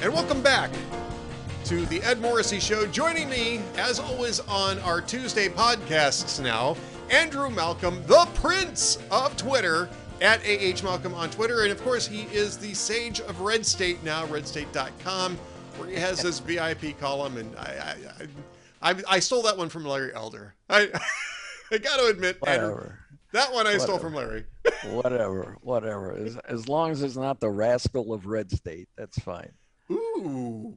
And welcome back to the Ed Morrissey Show. Joining me, as always, on our Tuesday podcasts now, Andrew Malcolm, the Prince of Twitter, at AH Malcolm on Twitter. And of course, he is the sage of Red State now, redstate.com, where he has his VIP column. And I, I, I, I stole that one from Larry Elder. I, I got to admit, Andrew, that one I stole from Larry. whatever, whatever. As, as long as it's not the rascal of Red State, that's fine. Ooh.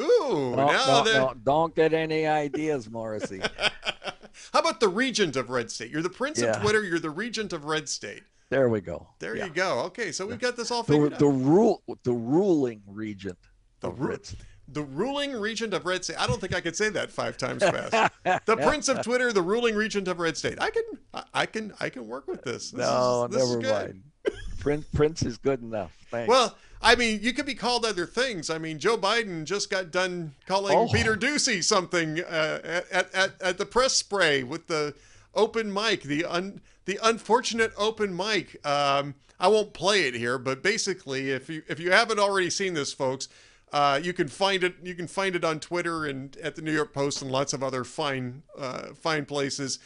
Ooh. No, now no, that, no, don't get any ideas, Morrissey. How about the regent of Red State? You're the prince Yeah. of Twitter. You're the regent of Red State. There we go. There Yeah. you go. Okay, so we've got this all The, figured the out. rule, the ruling regent The of ru- Red State. The ruling regent of Red State. I don't think I could say that five times fast. the prince of Twitter, the ruling regent of Red State. I can, I, can, I can work with this. this no, is, this is never mind. Prince, Prince is good enough. Thanks. Well, I mean, you could be called other things. I mean, Joe Biden just got done calling Oh. Peter Doocy something uh, at, at at the press spray with the open mic, the un the unfortunate open mic. Um, I won't play it here, but basically, if you if you haven't already seen this, folks, uh, you can find it. You can find it on Twitter and at the New York Post and lots of other fine uh, fine places.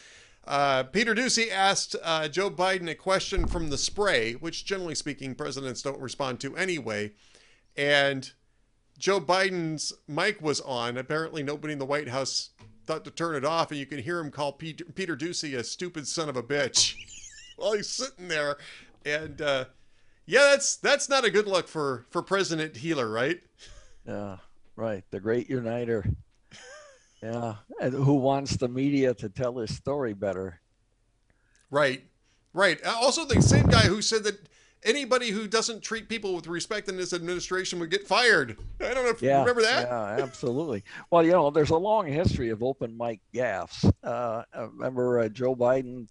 Uh, Peter Doocy asked uh, Joe Biden a question from the spray, which generally speaking, presidents don't respond to anyway. And Joe Biden's mic was on. Apparently, nobody in the White House thought to turn it off, and you can hear him call Peter, Peter Doocy a stupid son of a bitch while he's sitting there. And uh, yeah, that's that's not a good look for for President Healer, right? yeah, right. The great uniter. Yeah, and who wants the media to tell his story better? Right, right. Also, the same guy who said that anybody who doesn't treat people with respect in this administration would get fired. I don't know if you remember that. Yeah, absolutely. Well, you know, there's a long history of open mic gaffes. Uh, I remember uh, Joe Biden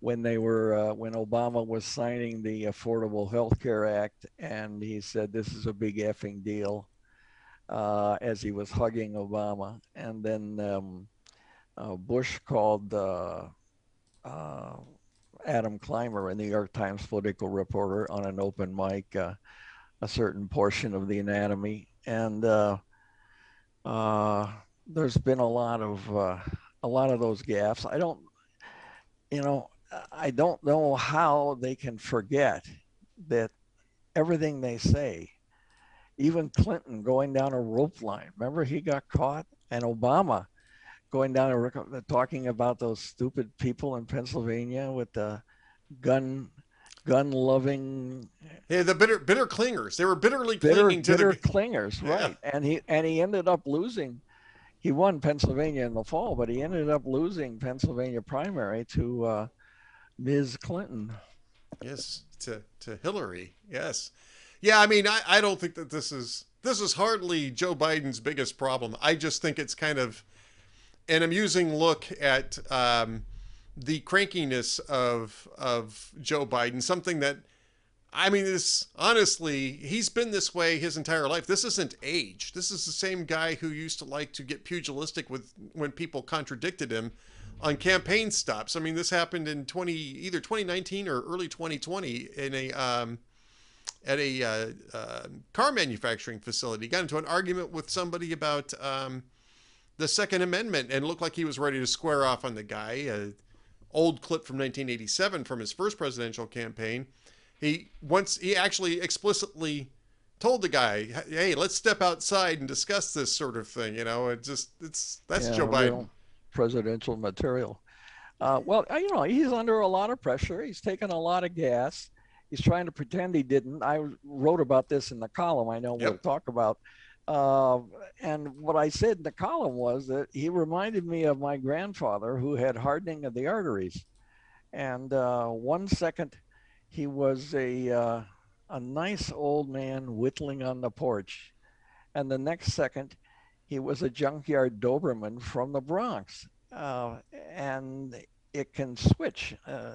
when they were uh, when Obama was signing the Affordable Health Care Act, and he said this is a big effing deal uh, as he was hugging Obama, and then um, uh, Bush called. Uh, uh, Adam Clymer, a New York Times political reporter, on an open mic, uh, a certain portion of the anatomy, and there's been a lot of a lot of those gaffes. I don't, you know, I don't know how they can forget that everything they say, even Clinton going down a rope line. Remember he got caught, and Obama going down and talking about those stupid people in Pennsylvania with the gun gun loving Yeah, the bitter bitter clingers. They were bitterly bitter clinging to bitter the. clingers Yeah. right and he and he ended up losing he won Pennsylvania in the fall but he ended up losing Pennsylvania primary to uh, Ms. Clinton Yes, to to Hillary. Yes, yeah. I mean, I I don't think that this is this is hardly Joe Biden's biggest problem. I just think it's kind of an amusing look at um, the crankiness of of Joe Biden. Something that I mean, this honestly, he's been this way his entire life. This isn't age. This is the same guy who used to like to get pugilistic with when people contradicted him on campaign stops. I mean, this happened in 20 either 2019 or early 2020 in a um, at a uh, uh, car manufacturing facility. Got into an argument with somebody about um, the Second Amendment and looked like he was ready to square off on the guy. A old clip from 1987 from his first presidential campaign. He once he actually explicitly told the guy, "Hey, let's step outside and discuss this sort of thing." You know, it just it's that's Yeah, Joe Biden. presidential material. Uh, well, uh, you know, he's under a lot of pressure. He's taken a lot of gas. He's trying to pretend he didn't. I wrote about this in the column. I know we'll talk about. Uh, and what I said in the column was that he reminded me of my grandfather who had hardening of the arteries. And uh, one second, he was a uh, a nice old man whittling on the porch, and the next second, he was a junkyard Doberman from the Bronx, uh, and it can switch uh,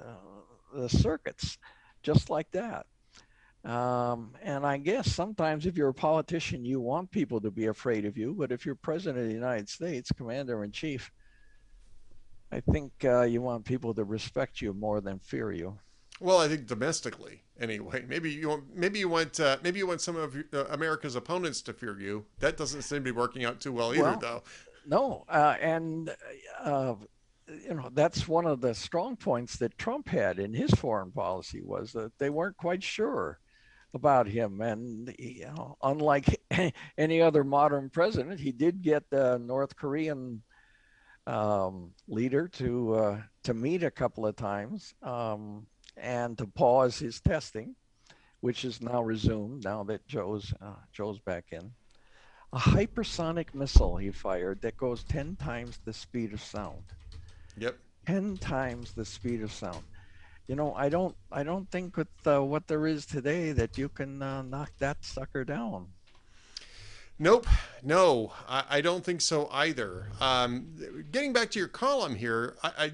the circuits just like that. Um, and I guess sometimes if you're a politician, you want people to be afraid of you. But if you're president of the United States, commander in chief, I think uh, you want people to respect you more than fear you. Well, I think domestically, anyway. Maybe you want, maybe you want uh, maybe you want some of uh, America's opponents to fear you. That doesn't seem to be working out too well either, well, though. No, uh, and uh, you know that's one of the strong points that Trump had in his foreign policy was that they weren't quite sure about him, and you know, unlike any other modern president, he did get the North Korean um, leader to uh, to meet a couple of times. Um, and to pause his testing, which is now resumed now that Joe's uh, Joe's back in. A hypersonic missile he fired that goes 10 times the speed of sound. Yep. 10 times the speed of sound. You know, I don't I don't think with uh, what there is today that you can uh, knock that sucker down. Nope, no, I, I, don't think so either. Um, getting back to your column here, I, I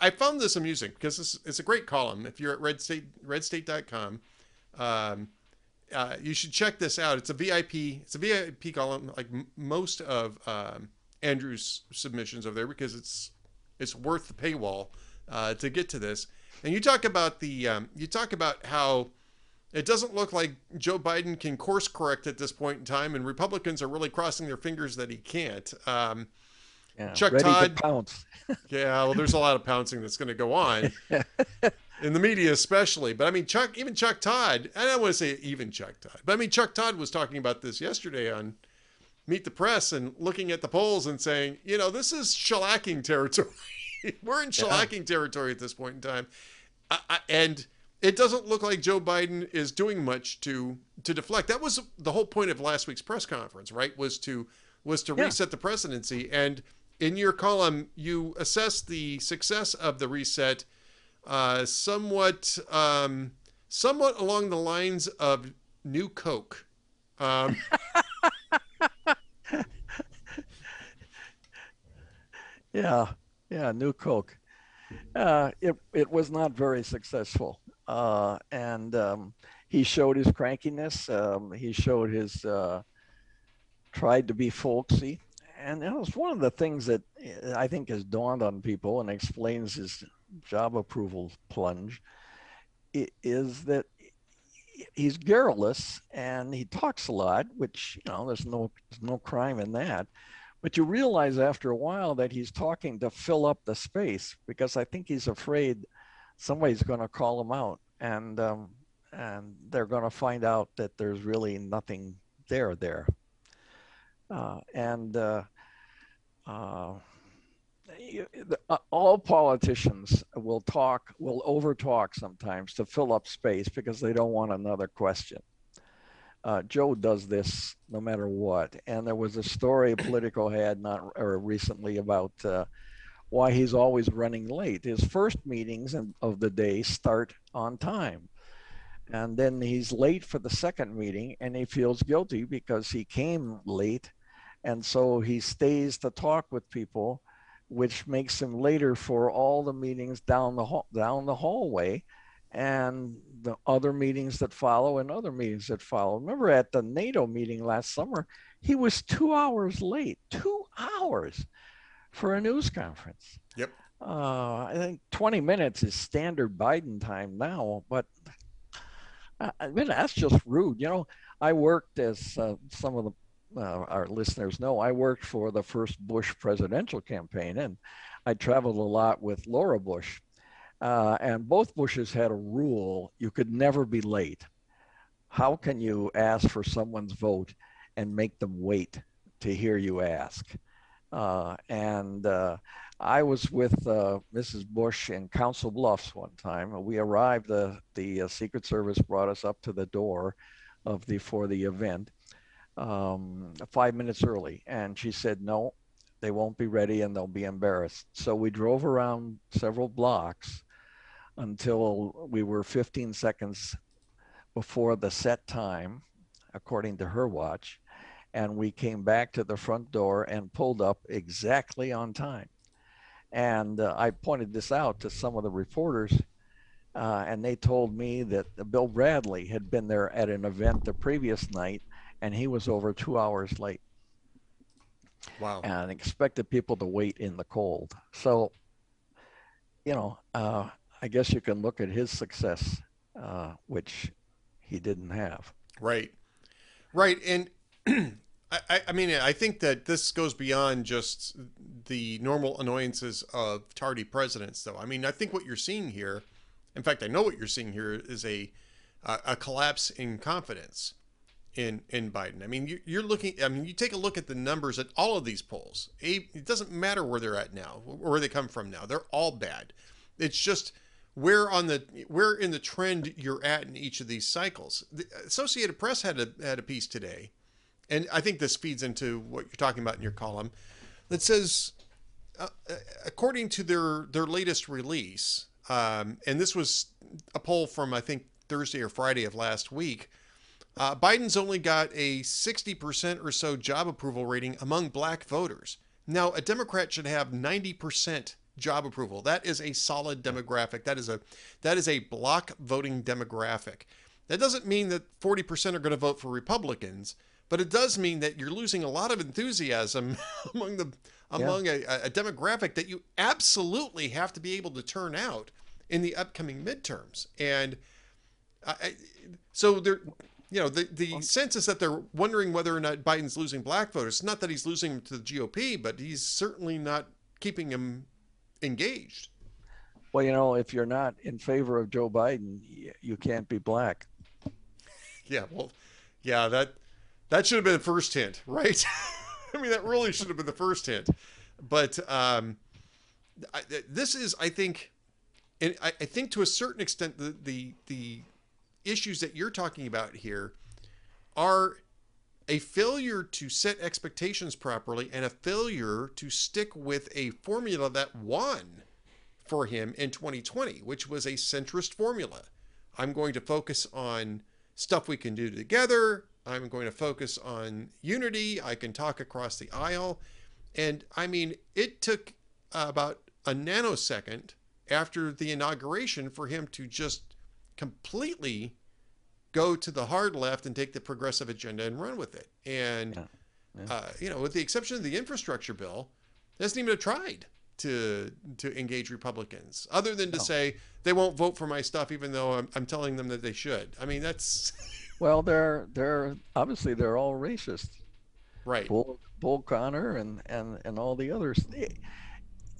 I, found this amusing because it's, it's a great column. If you're at Red State, redstate.com, um, uh, you should check this out. It's a VIP. It's a VIP column, like m- most of um, Andrew's submissions over there, because it's it's worth the paywall uh, to get to this. And you talk about the um, you talk about how it doesn't look like Joe Biden can course correct at this point in time, and Republicans are really crossing their fingers that he can't. Um, yeah, Chuck Todd. pounce. yeah, well, there's a lot of pouncing that's going to go on in the media, especially. But I mean, Chuck, even Chuck Todd. I don't want to say even Chuck Todd, but I mean, Chuck Todd was talking about this yesterday on Meet the Press and looking at the polls and saying, you know, this is shellacking territory. We're in shellacking yeah. territory at this point in time, I, I, and it doesn't look like Joe Biden is doing much to to deflect. That was the whole point of last week's press conference, right? Was to was to yeah. reset the presidency and in your column, you assess the success of the reset uh, somewhat, um, somewhat along the lines of New Coke. Um, yeah, yeah, New Coke. Uh, it it was not very successful, uh, and um, he showed his crankiness. Um, he showed his uh, tried to be folksy and it was one of the things that eh, I think has dawned on people and explains his job approval plunge is that he's garrulous and he talks a lot, which you know there's no there's no crime in that. But you realize after a while that he's talking to fill up the space because I think he's afraid somebody's going to call him out and um, and they're going to find out that there's really nothing there there. Uh, and uh, uh, uh, all politicians will talk, will overtalk sometimes to fill up space because they don't want another question. Uh, Joe does this no matter what. And there was a story Politico had not or recently about uh, why he's always running late. His first meetings of the day start on time. And then he's late for the second meeting and he feels guilty because he came late and so he stays to talk with people, which makes him later for all the meetings down the hall, down the hallway, and the other meetings that follow and other meetings that follow. Remember at the NATO meeting last summer, he was two hours late. Two hours for a news conference. Yep. Uh, I think 20 minutes is standard Biden time now, but I mean, that's just rude. You know, I worked as uh, some of the uh, our listeners know, I worked for the first Bush presidential campaign, and I traveled a lot with Laura Bush. Uh, and both Bushes had a rule you could never be late. How can you ask for someone's vote and make them wait to hear you ask? Uh, and uh, I was with uh, Mrs. Bush in Council Bluffs one time. We arrived, the, the uh, Secret Service brought us up to the door of the for the event um, five minutes early. And she said, no, they won't be ready and they'll be embarrassed. So we drove around several blocks until we were 15 seconds before the set time, according to her watch. And we came back to the front door and pulled up exactly on time. And uh, I pointed this out to some of the reporters, uh, and they told me that Bill Bradley had been there at an event the previous night and he was over two hours late. Wow. And expected people to wait in the cold. So, you know, uh, I guess you can look at his success, uh, which he didn't have. Right, right, and I, I mean, I think that this goes beyond just the normal annoyances of tardy presidents, though. I mean, I think what you're seeing here, in fact, I know what you're seeing here is a a collapse in confidence in in Biden. I mean, you, are looking. I mean, you take a look at the numbers at all of these polls. It doesn't matter where they're at now, or where they come from now. They're all bad. It's just where on the where in the trend you're at in each of these cycles. The Associated Press had a had a piece today, and I think this feeds into what you're talking about in your column, that says, uh, according to their their latest release, um, and this was a poll from I think Thursday or Friday of last week uh, Biden's only got a 60% or so job approval rating among black voters. Now, a Democrat should have 90% job approval. That is a solid demographic. That is a that is a block voting demographic. That doesn't mean that 40% are going to vote for Republicans, but it does mean that you're losing a lot of enthusiasm among the among yeah. a, a demographic that you absolutely have to be able to turn out in the upcoming midterms. And I, so there you know, the, the sense is that they're wondering whether or not Biden's losing black voters. Not that he's losing them to the GOP, but he's certainly not keeping them engaged. Well, you know, if you're not in favor of Joe Biden, you can't be black. Yeah, well, yeah, that that should have been the first hint, right? I mean, that really should have been the first hint. But um, I, this is, I think, and I, I think to a certain extent, the the the issues that you're talking about here are a failure to set expectations properly and a failure to stick with a formula that won for him in 2020, which was a centrist formula. I'm going to focus on stuff we can do together. I'm going to focus on unity. I can talk across the aisle. And I mean, it took uh, about a nanosecond after the inauguration for him to just completely go to the hard left and take the progressive agenda and run with it. And, yeah. Yeah. Uh, you know, with the exception of the infrastructure bill, hasn't even tried to to engage Republicans, other than to no. say they won't vote for my stuff, even though I'm, I'm telling them that they should. I mean, that's. well, they're they're obviously they're all racist, right? Bull, Bull Connor and and and all the others.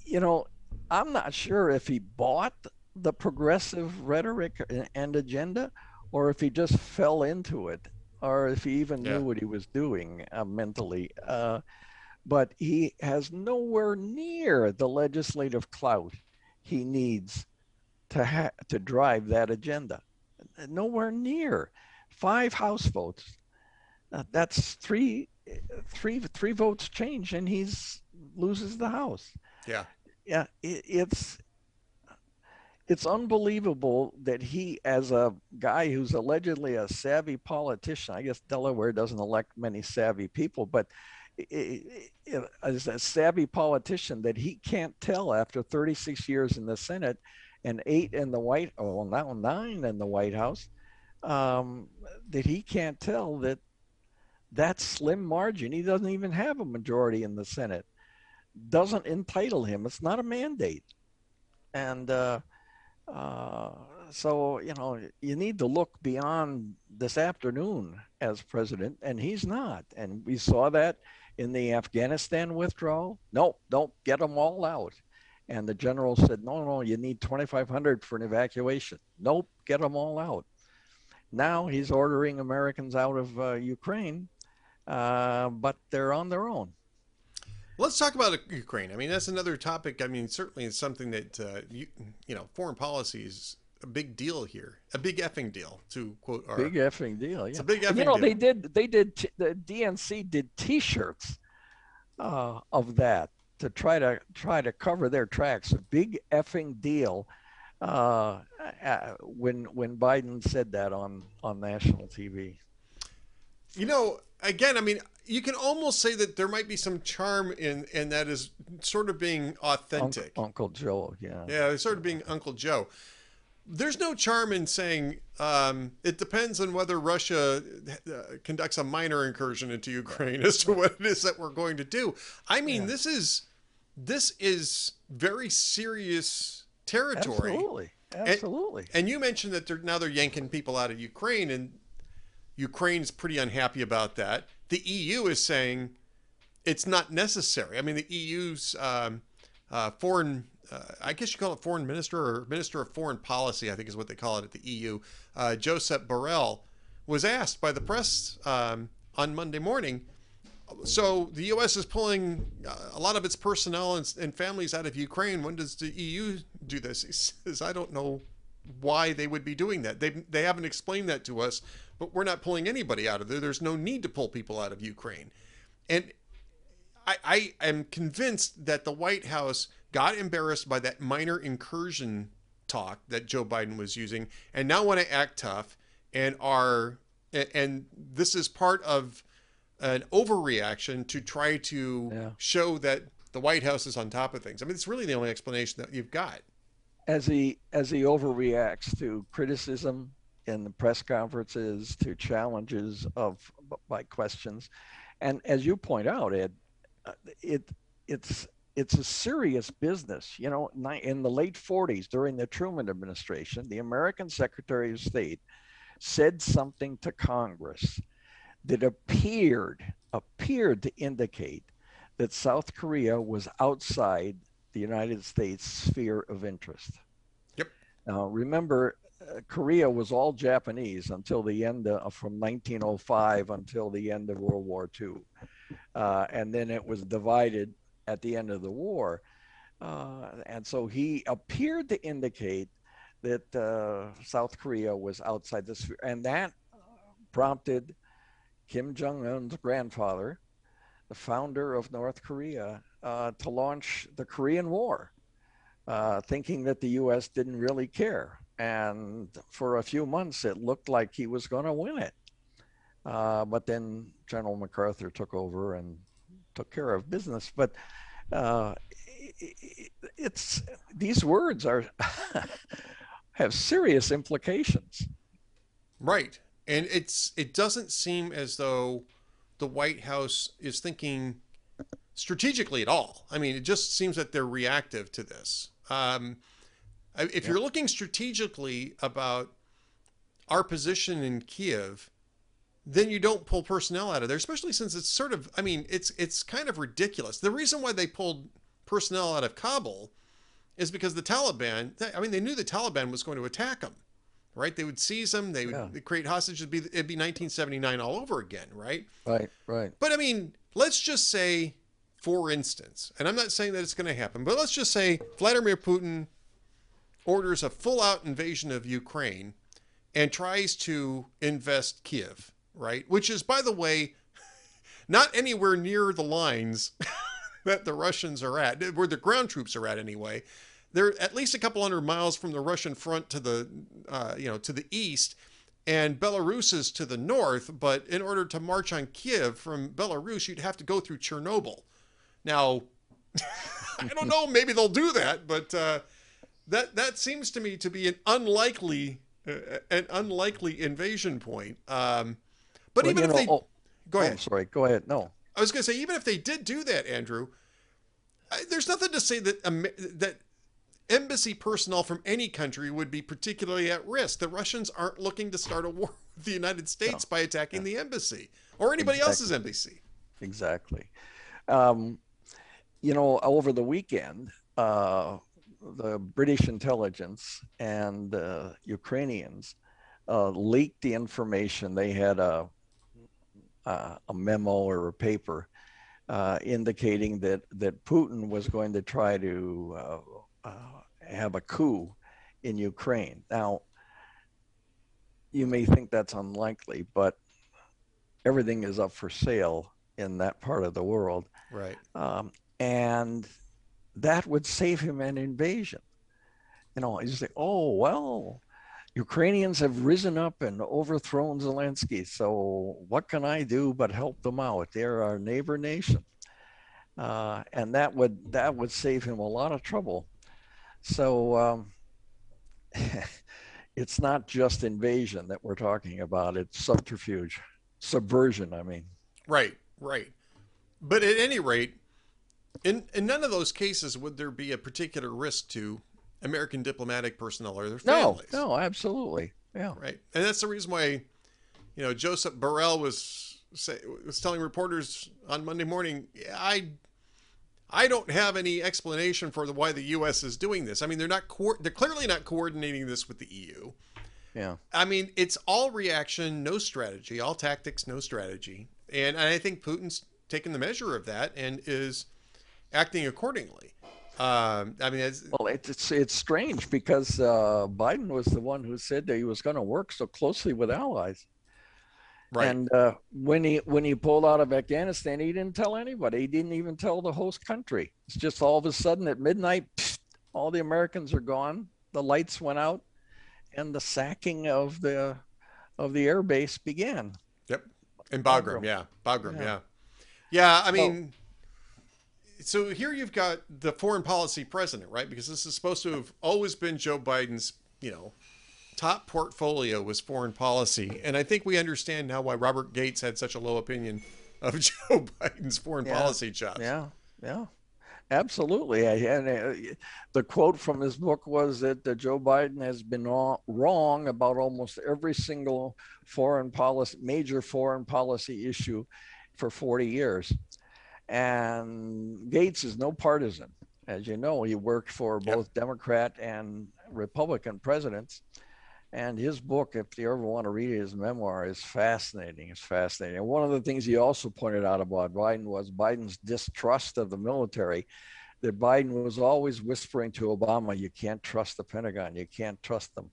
You know, I'm not sure if he bought the progressive rhetoric and agenda or if he just fell into it or if he even yeah. knew what he was doing uh, mentally. Uh, but he has nowhere near the legislative clout he needs to ha- to drive that agenda. Nowhere near five House votes. Uh, that's three, three, three votes change, and he's loses the House. Yeah, yeah. It, it's it's unbelievable that he, as a guy who's allegedly a savvy politician, I guess Delaware doesn't elect many savvy people, but as a savvy politician, that he can't tell after 36 years in the Senate and eight in the White, oh, well, now nine in the White House, um, that he can't tell that that slim margin, he doesn't even have a majority in the Senate, doesn't entitle him. It's not a mandate. And, uh, uh, so, you know, you need to look beyond this afternoon as president, and he's not. And we saw that in the Afghanistan withdrawal. No, don't get them all out. And the general said, no, no, you need 2,500 for an evacuation. Nope, get them all out. Now he's ordering Americans out of uh, Ukraine, uh, but they're on their own. Let's talk about Ukraine. I mean, that's another topic. I mean, certainly it's something that uh, you, you know, foreign policy is a big deal here, a big effing deal to quote our big effing deal. Yeah, it's a big effing. You know, deal. they did they did the DNC did T-shirts uh, of that to try to try to cover their tracks. A big effing deal uh, uh, when when Biden said that on on national TV. You know, again, I mean, you can almost say that there might be some charm in, and that is sort of being authentic. Uncle, Uncle Joe, yeah. Yeah, sort of being Uncle Joe. There's no charm in saying um, it depends on whether Russia uh, conducts a minor incursion into Ukraine as to what it is that we're going to do. I mean, yeah. this is this is very serious territory. Absolutely. absolutely. And, and you mentioned that they're now they're yanking people out of Ukraine, and Ukraine's pretty unhappy about that. The EU is saying it's not necessary. I mean, the EU's um, uh, foreign, uh, I guess you call it foreign minister or minister of foreign policy, I think is what they call it at the EU. Uh, Josep Borrell was asked by the press um, on Monday morning. So the U.S. is pulling uh, a lot of its personnel and, and families out of Ukraine. When does the EU do this? He says, "I don't know why they would be doing that. They they haven't explained that to us, but we're not pulling anybody out of there. There's no need to pull people out of Ukraine." And I, I am convinced that the White House got embarrassed by that minor incursion talk that Joe Biden was using and now want to act tough and are and this is part of an overreaction to try to Yeah. show that the White House is on top of things. I mean, it's really the only explanation that you've got. as he as he overreacts to criticism in the press conferences, to challenges of by questions, and as you point out, Ed, uh, it it's it's a serious business. You know, in the late 40s, during the Truman administration, the American Secretary of State said something to Congress that appeared appeared to indicate that South Korea was outside the United States sphere of interest. Yep. Now, remember, Korea was all Japanese until the end of, from 1905 until the end of World War II. Uh, and then it was divided at the end of the war. Uh, and so he appeared to indicate that uh, South Korea was outside the sphere. And that prompted Kim Jong un's grandfather, the founder of North Korea, uh, to launch the Korean War, uh, thinking that the U.S. didn't really care. And for a few months, it looked like he was going to win it. Uh, but then General MacArthur took over and took care of business. But uh, it's these words are have serious implications. Right. And it's it doesn't seem as though the White House is thinking strategically at all. I mean, it just seems that they're reactive to this. Um, Uh, if Yeah. you're looking strategically about our position in Kiev, then you don't pull personnel out of there, especially since it's sort of I mean, it's it's kind of ridiculous. The reason why they pulled personnel out of Kabul is because the Taliban, I mean, they knew the Taliban was going to attack them, right? They would seize them, they would Yeah. create hostages, it'd be, it'd be 1979 all over again, right? Right, right. But I mean, let's just say, for instance, and I'm not saying that it's going to happen, but let's just say Vladimir Putin orders a full out invasion of Ukraine and tries to invest Kiev, right? Which is, by the way, not anywhere near the lines that the Russians are at, where the ground troops are at anyway. They're at least a couple hundred miles from the Russian front to the, uh, you know, to the east, and Belarus is to the north. But in order to march on Kiev from Belarus, you'd have to go through Chernobyl. Now, I don't know. Maybe they'll do that, but uh, that that seems to me to be an unlikely uh, an unlikely invasion point. Um, but Well, even if know- they oh, go oh, ahead, sorry, go ahead. No, I was going to say, even if they did do that, Andrew, I, there's nothing to say that Am- that embassy personnel from any country would be particularly at risk. The Russians aren't looking to start a war with the United States by attacking the embassy or anybody else's embassy. exactly. Um, you know, over the weekend, uh, the British intelligence and uh, Ukrainians uh, leaked the information. They had a a a memo or a paper uh, indicating that that Putin was going to try to uh, uh, have a coup in Ukraine. Now, you may think that's unlikely, but everything is up for sale in that part of the world, Right. um, and that would save him an invasion. You know, you say, "Oh well." Ukrainians have risen up and overthrown Zelensky. So what can I do but help them out? They're our neighbor nation, uh, and that would that would save him a lot of trouble. So um, it's not just invasion that we're talking about; it's subterfuge, subversion. I mean, Right. Right. But at any rate, in in none of those cases would there be a particular risk to American diplomatic personnel or their No, families. no, absolutely. Yeah. Right, and that's the reason why, you know, Joseph Borrell was say, was telling reporters on Monday morning, I. I don't have any explanation for the, why the U.S. is doing this. I mean, they're not co- they're clearly not coordinating this with the EU. Yeah. I mean, it's all reaction, no strategy, all tactics, no strategy. And I think Putin's taken the measure of that and is acting accordingly. Um, I mean, it's, Well, it's it's, it's strange because uh, Biden was the one who said that he was going to work so closely with allies. right. And uh, when he when he pulled out of Afghanistan, he didn't tell anybody. He didn't even tell the host country. It's just all of a sudden at midnight, pfft, all the Americans are gone. The lights went out, and the sacking of the of the air base began. Yep. in Bagram, Bagram. yeah. Bagram, Yeah. yeah. Yeah, I mean, so here you've got the foreign policy president, right? Because this is supposed to have always been Joe Biden's, you know, top portfolio was foreign policy. And I think we understand now why Robert Gates had such a low opinion of Joe Biden's foreign Yeah. policy chops. Yeah, yeah, absolutely. And uh, the quote from his book was that uh, Joe Biden has been wrong, wrong about almost every single foreign policy, major foreign policy issue for 40 years. And Gates is no partisan. As you know, he worked for Yep. both Democrat and Republican presidents. And his book, if you ever want to read his memoir is fascinating. It's fascinating. And one of the things he also pointed out about Biden was Biden's distrust of the military. That Biden was always whispering to Obama, "You can't trust the Pentagon. You can't trust them."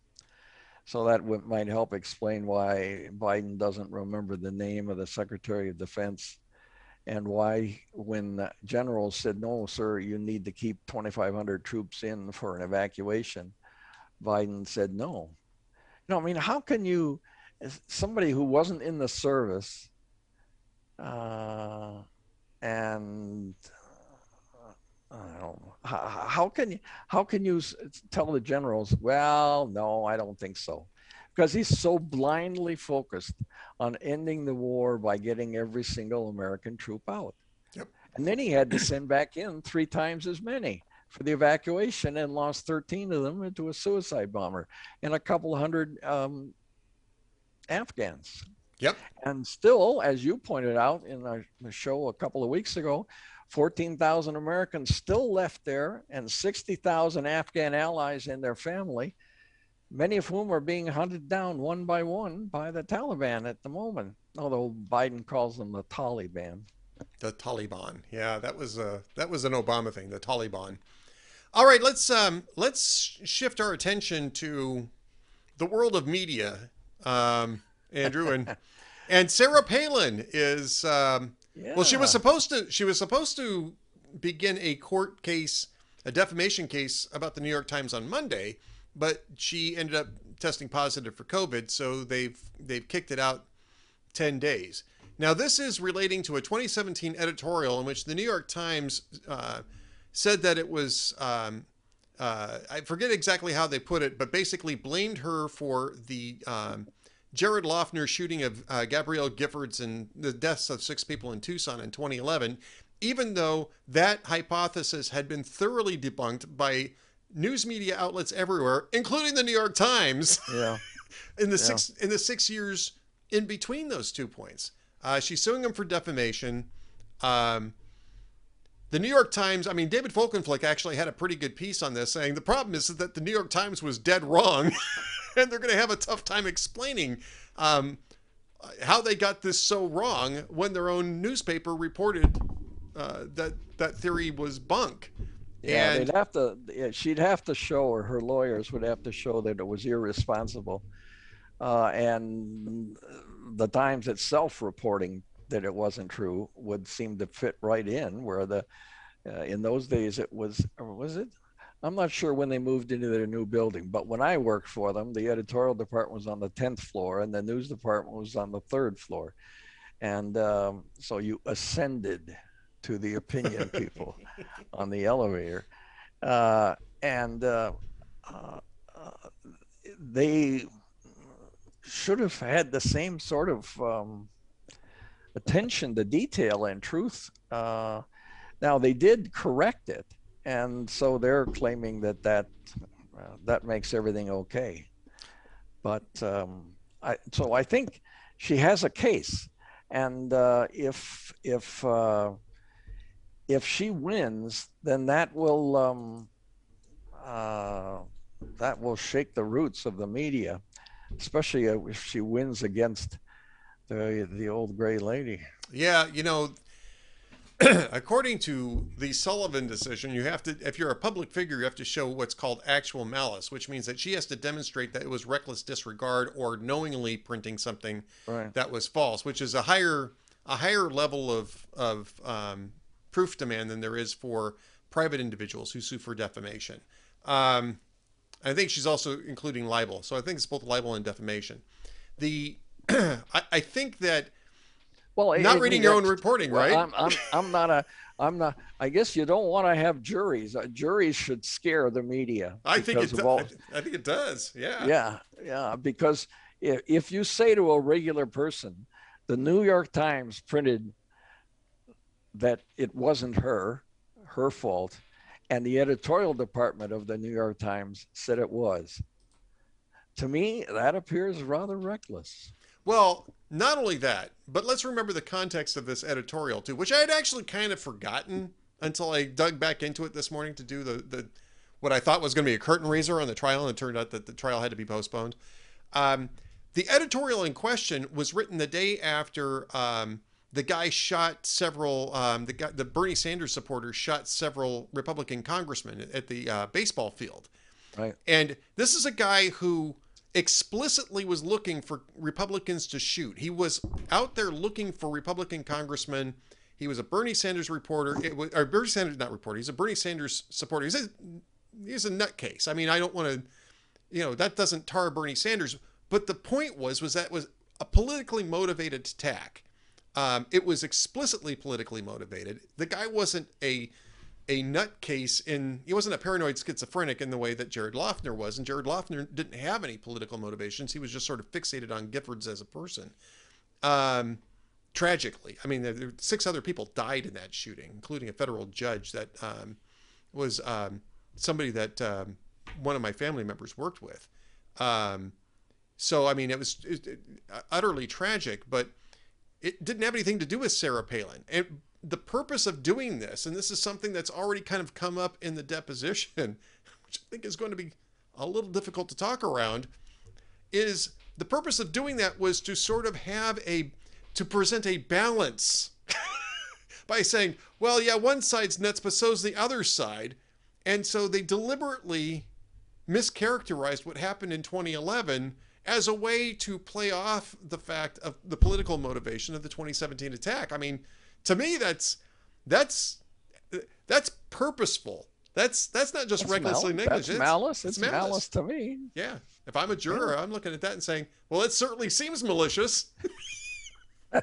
So that would, might help explain why Biden doesn't remember the name of the Secretary of Defense, and why, when the generals said, "No, sir, you need to keep 2,500 troops in for an evacuation," Biden said, "No." No, I mean, how can you, somebody who wasn't in the service, uh, and uh, I don't know, how, how can you, how can you tell the generals, well, no, I don't think so, because he's so blindly focused on ending the war by getting every single American troop out. Yep. And then he had to send back in three times as many for the evacuation and lost 13 of them into a suicide bomber and a couple hundred um, Afghans. Yep. And still, as you pointed out in our show a couple of weeks ago, 14,000 Americans still left there and 60,000 Afghan allies and their family, many of whom are being hunted down one by one by the Taliban at the moment, although Biden calls them the Taliban. The Taliban. Yeah, that was a that was an Obama thing, the Taliban. All right, let's um let's shift our attention to the world of media. Um Andrew and and Sarah Palin is um Yeah. well she was supposed to she was supposed to begin a court case, a defamation case about the New York Times on Monday, but she ended up testing positive for COVID, so they've they've kicked it out 10 days. Now, this is relating to a 2017 editorial in which the New York Times uh, said that it was, um, uh, I forget exactly how they put it, but basically blamed her for the um, Jared Loughner shooting of uh, Gabrielle Giffords and the deaths of six people in Tucson in 2011, even though that hypothesis had been thoroughly debunked by news media outlets everywhere, including the New York Times Yeah. in the Yeah. six in the six years in between those two points. Uh, she's suing him for defamation. Um, the New York Times, I mean, David Folkenflik actually had a pretty good piece on this, saying the problem is that the New York Times was dead wrong, and they're going to have a tough time explaining um, how they got this so wrong when their own newspaper reported uh, that that theory was bunk. Yeah, and they'd have to. Yeah, she'd have to show, or her lawyers would have to show that it was irresponsible, uh, and the Times itself reporting that it wasn't true would seem to fit right in. Where the uh, in those days it was, or was it? I'm not sure when they moved into their new building, but when I worked for them, the editorial department was on the 10th floor, and the news department was on the third floor, and um, so you ascended to the opinion people on the elevator, uh, and uh, uh, they should have had the same sort of um, attention to detail and truth. Uh, now they did correct it, and so they're claiming that that uh, that makes everything okay. But um, I, so I think she has a case, and uh, if if uh, if she wins, then that will um, uh, that will shake the roots of the media, especially if she wins against the the old gray lady. Yeah, you know, according to the Sullivan decision, you have to, if you're a public figure, you have to show what's called actual malice, which means that she has to demonstrate that it was reckless disregard or knowingly printing something Right. that was false, which is a higher a higher level of of um, proof demand than there is for private individuals who sue for defamation. Um, I think she's also including libel, so I think it's both libel and defamation. The I, I think that Well, not it- reading it- your own reporting, Well, right? I'm, I'm, I'm not a, I'm not. I guess you don't want to have juries. Uh, juries should scare the media. I think it. all- I, I think it does. Yeah. yeah, yeah. Because if, if you say to a regular person, the New York Times printed that it wasn't her, her fault, and the editorial department of the New York Times said it was. To me, that appears rather reckless. Well, not only that, but let's remember the context of this editorial too, which I had actually kind of forgotten until I dug back into it this morning to do the the what I thought was going to be a curtain raiser on the trial, and it turned out that the trial had to be postponed. Um, the editorial in question was written the day after um, the guy shot several. Um, the guy, the Bernie Sanders supporters shot several Republican congressmen at the uh, baseball field. Right. And this is a guy who explicitly was looking for Republicans to shoot. He was out there looking for Republican congressmen. He was a Bernie Sanders reporter, it was, or Bernie Sanders not reporter. He's a Bernie Sanders supporter. He's a he's a nutcase. I mean, I don't want to, you know, that doesn't tar Bernie Sanders. But the point was, was that was a politically motivated attack. Um, it was explicitly politically motivated. The guy wasn't a a nutcase in he wasn't a paranoid schizophrenic in the way that Jared Loughner was, and Jared Loughner didn't have any political motivations. He was just sort of fixated on Giffords as a person. Um, tragically, I mean, there, there, six other people died in that shooting, including a federal judge that um, was um, somebody that um, one of my family members worked with. Um, so, I mean, it was it, it, utterly tragic, but it didn't have anything to do with Sarah Palin. And the purpose of doing this, and this is something that's already kind of come up in the deposition, which I think is going to be a little difficult to talk around, is the purpose of doing that was to sort of have a to present a balance by saying, well, yeah, one side's nuts, but so's the other side. And so they deliberately mischaracterized what happened in 2011 as a way to play off the fact of the political motivation of the 2017 attack. I mean, to me, that's that's that's purposeful. That's that's not just That's recklessly mal- negligent. That's malice. It's It's malice. to me. Yeah. If I'm a juror, I'm looking at that and saying, well, it certainly seems malicious.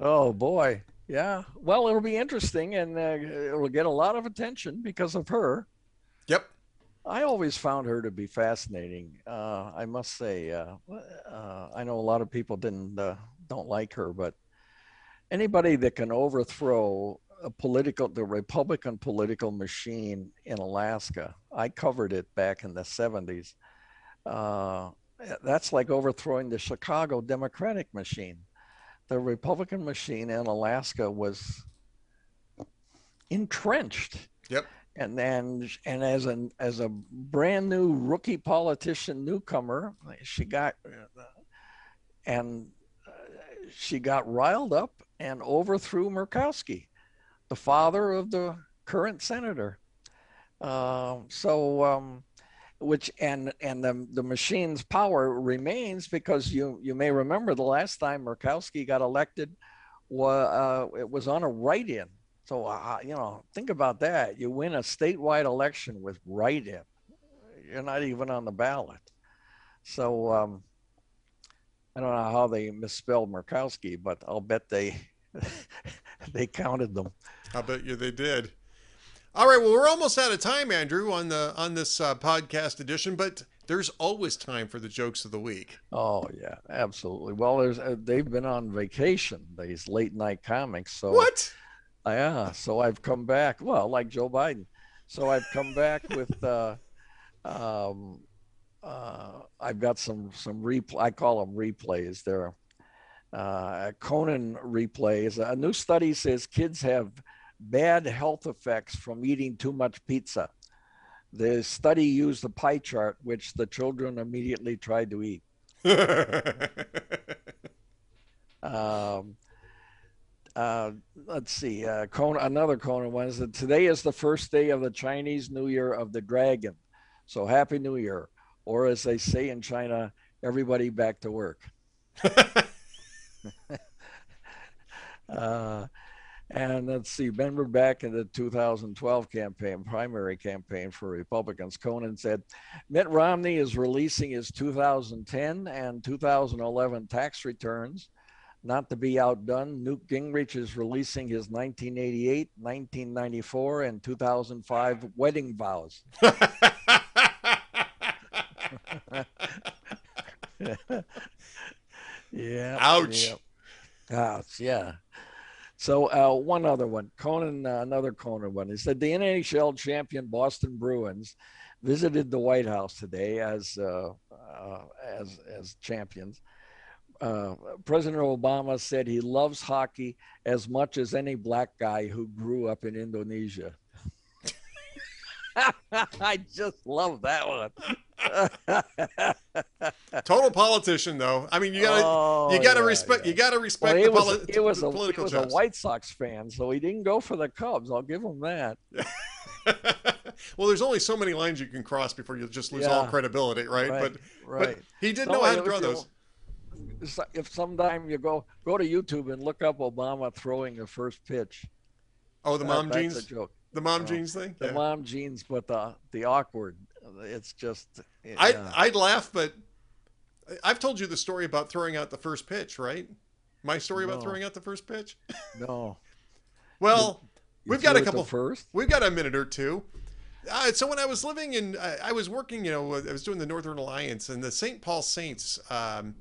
Oh boy, yeah. Well, it'll be interesting, and uh, it'll get a lot of attention because of her. Yep. I always found her to be fascinating. Uh, I must say, uh, uh, I know a lot of people didn't uh, don't like her, but anybody that can overthrow a political, the Republican political machine in Alaska, I covered it back in the '70s. Uh, that's like overthrowing the Chicago Democratic machine. The Republican machine in Alaska was entrenched Yep. And then and as an as a brand new rookie politician newcomer she got and uh, she got riled up and overthrew murkowski the father of the current senator. Um, so um, which and and the the machine's power remains because you you may remember the last time murkowski got elected was uh, it was on a write-in so, uh, you know, think about that. You win a statewide election with write in, you're not even on the ballot. So, um, I don't know how they misspelled Murkowski, but I'll bet they they counted them. I bet you they did. All right, well, we're almost out of time, Andrew, on the on this uh, podcast edition, but there's always time for the jokes of the week. Oh yeah, absolutely. Well, there's uh, they've been on vacation these late night comics. So What? Yeah, so I've come back. Well, like Joe Biden. So I've come back with uh, Um, uh, I've got some some replay. I call them replays. They're uh, Conan replays. A new study says kids have bad health effects from eating too much pizza. The study used a pie chart, which the children immediately tried to eat. um, uh, let's see. Uh, Conan, another Conan one is that today is the first day of the Chinese New Year of the Dragon. So Happy New Year. Or as they say in China, everybody back to work. uh, and let's see, remember back in the 2012 campaign, primary campaign for Republicans, Conan said Mitt Romney is releasing his 2010 and 2011 tax returns. Not to be outdone, Newt Gingrich is releasing his 1988, 1994, and 2005 wedding vows. yeah. Ouch. Yeah. Ouch. Yeah. So uh, one other one, Conan, uh, another Conan one. He said the NHL champion Boston Bruins visited the White House today as uh, uh as as champions. Uh, President Obama said he loves hockey as much as any black guy who grew up in Indonesia. I just love that one. Total politician, though. I mean, you gotta oh, you gotta yeah, respect yeah. you gotta respect well, the, was, poli- it was, a, political. He was a White Sox fan, so he didn't go for the Cubs. I'll give him that. well, there's only so many lines you can cross before you just lose yeah. all credibility, right? right but right. but he did know how to draw those. If sometime you go go to YouTube and look up Obama throwing the first pitch. Oh, the mom jeans. That's a joke. The mom jeans thing. The mom jeans, but the the awkward it's just. I'd I'd laugh, but I've told you the story about throwing out the first pitch, right? My story no. about throwing out the first pitch. No. well, you, you we've got a couple first. We've got a minute or two. Uh, so when I was living in, I, I, was working, you know, I was doing the Northern Alliance, and the St. Paul Saints um,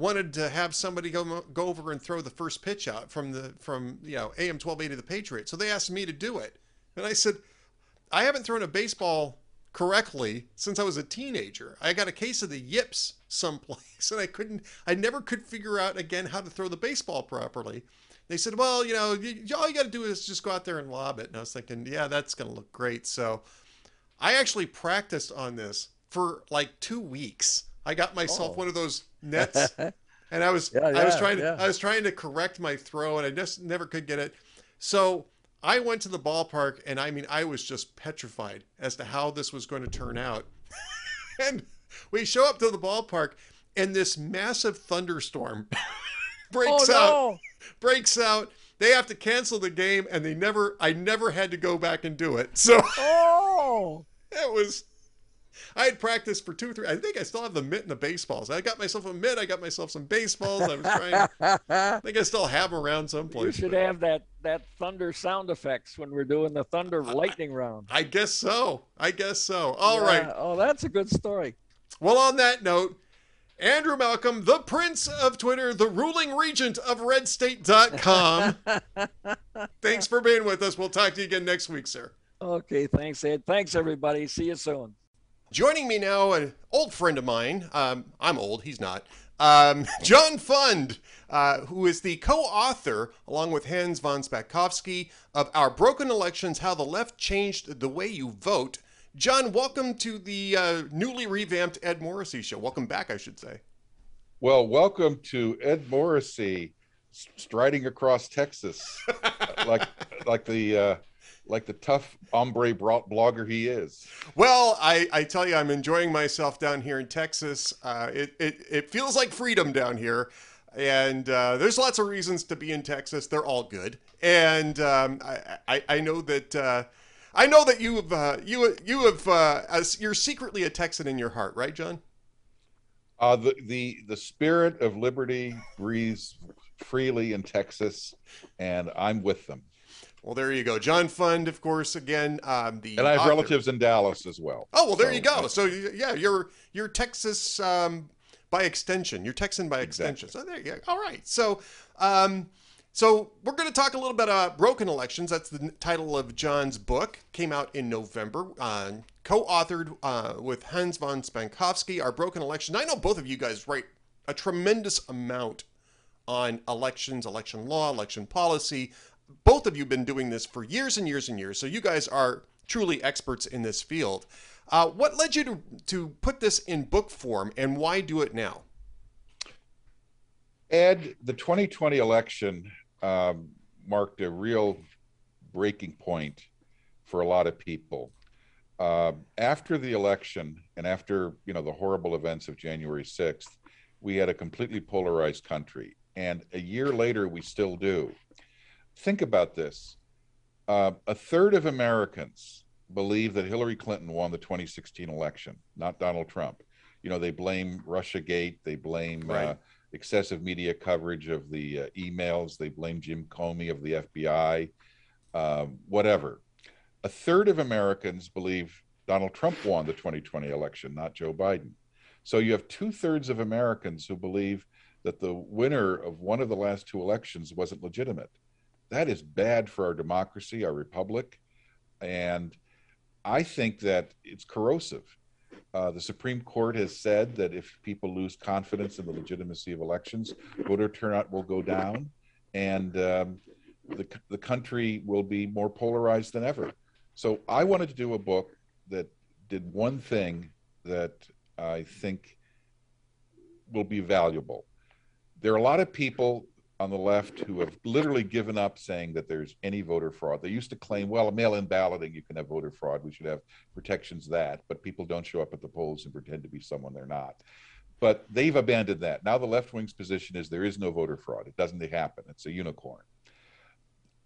wanted to have somebody go go over and throw the first pitch out from the from you know AM twelve eighty the Patriots. So they asked me to do it, and I said, I haven't thrown a baseball correctly since I was a teenager. I got a case of the yips someplace and I couldn't, I never could figure out again how to throw the baseball properly. They said, well, you know, you, all you got to do is just go out there and lob it. And I was thinking, yeah, that's going to look great. So I actually practiced on this for like two weeks. I got myself oh. one of those nets and I was, yeah, I was trying to, yeah. I was trying to correct my throw and I just never could get it. So I went to the ballpark and I mean, I was just petrified as to how this was going to turn out. and we show up to the ballpark and this massive thunderstorm breaks oh, out. Breaks out. They have to cancel the game and they never I never had to go back and do it. So Oh it was I had practiced for two, three. I think I still have the mitt and the baseballs. I got myself a mitt. I got myself some baseballs. I was trying. I think I still have them around someplace. You should but, have that that thunder sound effects when we're doing the thunder lightning round. I guess so. I guess so. All yeah. right. Oh, that's a good story. Well, on that note. Andrew Malcolm, the prince of Twitter, the ruling regent of redstate.com. thanks for being with us. We'll talk to you again next week, sir. Okay, thanks, Ed. Thanks, everybody. See you soon. Joining me now, an old friend of mine. Um, I'm old, he's not. Um, John Fund, uh, who is the co author, along with Hans von Spakovsky, of Our Broken Elections How the Left Changed the Way You Vote. John, welcome to the uh, newly revamped Ed Morrissey show. Welcome back, I should say. Well, welcome to Ed Morrissey striding across Texas, like like the uh, like the tough hombre blogger he is. Well, I, I tell you, I'm enjoying myself down here in Texas. Uh, it, it, it feels like freedom down here. And uh, there's lots of reasons to be in Texas. They're all good. And um, I, I, I, know that. Uh, I know that you have uh, you you have uh, you're secretly a Texan in your heart, right, John? Uh, the the the spirit of liberty breathes freely in Texas, and I'm with them. Well, there you go. John Fund, of course, again, um, the and I have author. relatives in Dallas as well. Oh well, there so, you go. So yeah, you're you're Texas um, by extension. You're Texan by extension. Exactly. So there you go. All right. So um, So we're going to talk a little bit about broken elections. That's the title of John's book. Came out in November. Uh, co-authored uh, with Hans von Spakovsky. Our broken election. I know both of you guys write a tremendous amount on elections, election law, election policy. Both of you been doing this for years and years and years. So you guys are truly experts in this field. Uh, what led you to, to put this in book form and why do it now? Ed, the 2020 election um, marked a real breaking point for a lot of people. Uh, after the election and after you know the horrible events of January 6th, we had a completely polarized country, and a year later we still do. Think about this: uh, a third of Americans believe that Hillary Clinton won the 2016 election, not Donald Trump. You know, they blame RussiaGate, they blame uh, right. uh, excessive media coverage of the uh, emails. They blame Jim Comey of the FBI, um, whatever. A third of Americans believe Donald Trump won the 2020 election, not Joe Biden. So you have two thirds of Americans who believe that the winner of one of the last two elections wasn't legitimate. That is bad for our democracy, our republic. And I think that it's corrosive. Uh, the Supreme Court has said that if people lose confidence in the legitimacy of elections, voter turnout will go down, and um, the the country will be more polarized than ever. So I wanted to do a book that did one thing that I think will be valuable. There are a lot of people on the left who have literally given up saying that there's any voter fraud. They used to claim, well, mail-in balloting, you can have voter fraud. We should have protections that, but people don't show up at the polls and pretend to be someone they're not. But they've abandoned that. Now the left wing's position is there is no voter fraud. It doesn't happen. It's a unicorn.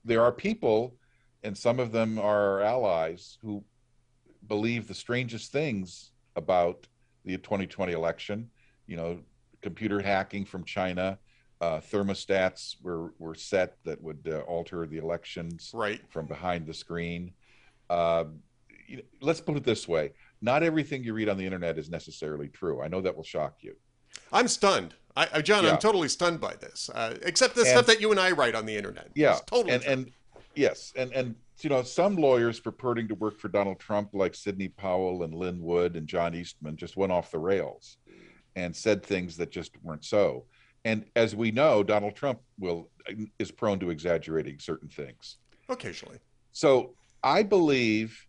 There are people, and some of them are allies, who believe the strangest things about the 2020 election. You know, computer hacking from China, uh, thermostats were were set that would uh, alter the elections right from behind the screen. Uh, you know, let's put it this way: not everything you read on the internet is necessarily true. I know that will shock you. I'm stunned. I, John, yeah. I'm totally stunned by this. Uh, except the and, stuff that you and I write on the internet. Yeah, totally. And, and yes, and and you know, some lawyers purporting to work for Donald Trump, like Sidney Powell and Lin Wood and John Eastman, just went off the rails and said things that just weren't so. And as we know, Donald Trump will is prone to exaggerating certain things occasionally. So I believe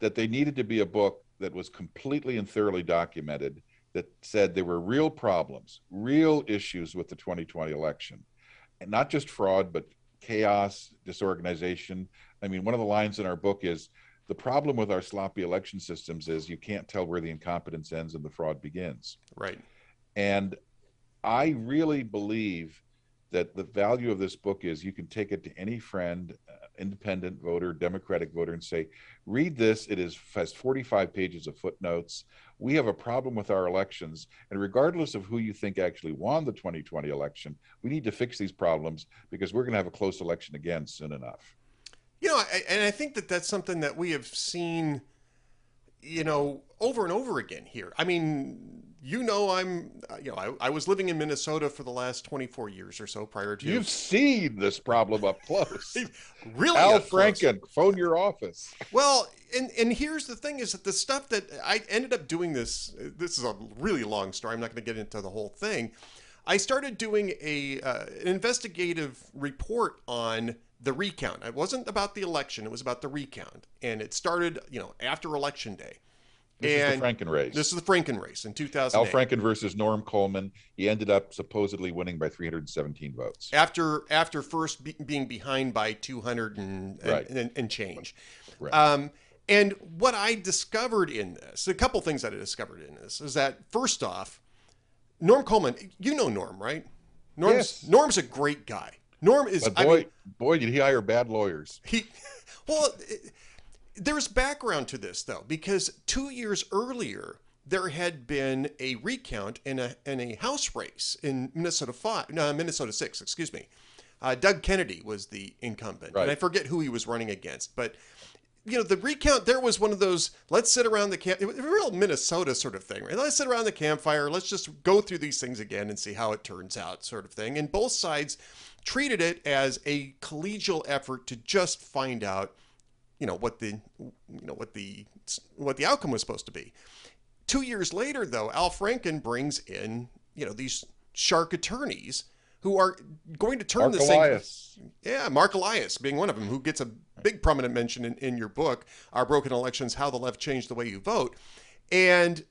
that there needed to be a book that was completely and thoroughly documented that said there were real problems, real issues with the 2020 election, and not just fraud, but chaos, disorganization. I mean, one of the lines in our book is the problem with our sloppy election systems is you can't tell where the incompetence ends and the fraud begins. Right. And I really believe that the value of this book is you can take it to any friend, uh, independent voter, Democratic voter, and say, read this. It is has 45 pages of footnotes. We have a problem with our elections, and regardless of who you think actually won the 2020 election, we need to fix these problems because we're going to have a close election again soon enough. You know, I, and I think that that's something that we have seen, you know, over and over again here. I mean, you know I'm uh, you know I, I, was living in Minnesota for the last 24 years or so prior to You've seen this problem up close. really Al Franken, close. phone your office. Well, and and here's the thing is that the stuff that I ended up doing this this is a really long story. I'm not going to get into the whole thing. I started doing a uh, an investigative report on the recount. It wasn't about the election, it was about the recount. And it started, you know, after election day. This and is the Franken race. This is the Franken race in 2000. Al Franken versus Norm Coleman. He ended up supposedly winning by 317 votes. After after first be, being behind by 200 and, right. and, and, change. Right. Um, and what I discovered in this, a couple things that I discovered in this, is that first off, Norm Coleman, you know Norm, right? Norm's, yes. Norm's a great guy. Norm is. But boy, I mean, boy, did he hire bad lawyers. He, well. It, there's background to this, though, because two years earlier, there had been a recount in a, in a House race in Minnesota 5, no, Minnesota 6, excuse me. Uh, Doug Kennedy was the incumbent. Right. And I forget who he was running against, but you know, the recount there was one of those let's sit around the camp, it was a real Minnesota sort of thing, right? Let's sit around the campfire, let's just go through these things again and see how it turns out, sort of thing. And both sides treated it as a collegial effort to just find out, you know, what the, you know, what the, what the outcome was supposed to be. Two years later, though, Al Franken brings in, you know, these shark attorneys who are going to turn Mark the Elias. thing. Yeah, Mark Elias being one of them, who gets a big prominent mention in, in your book, Our Broken Elections How the Left Changed the Way You Vote. And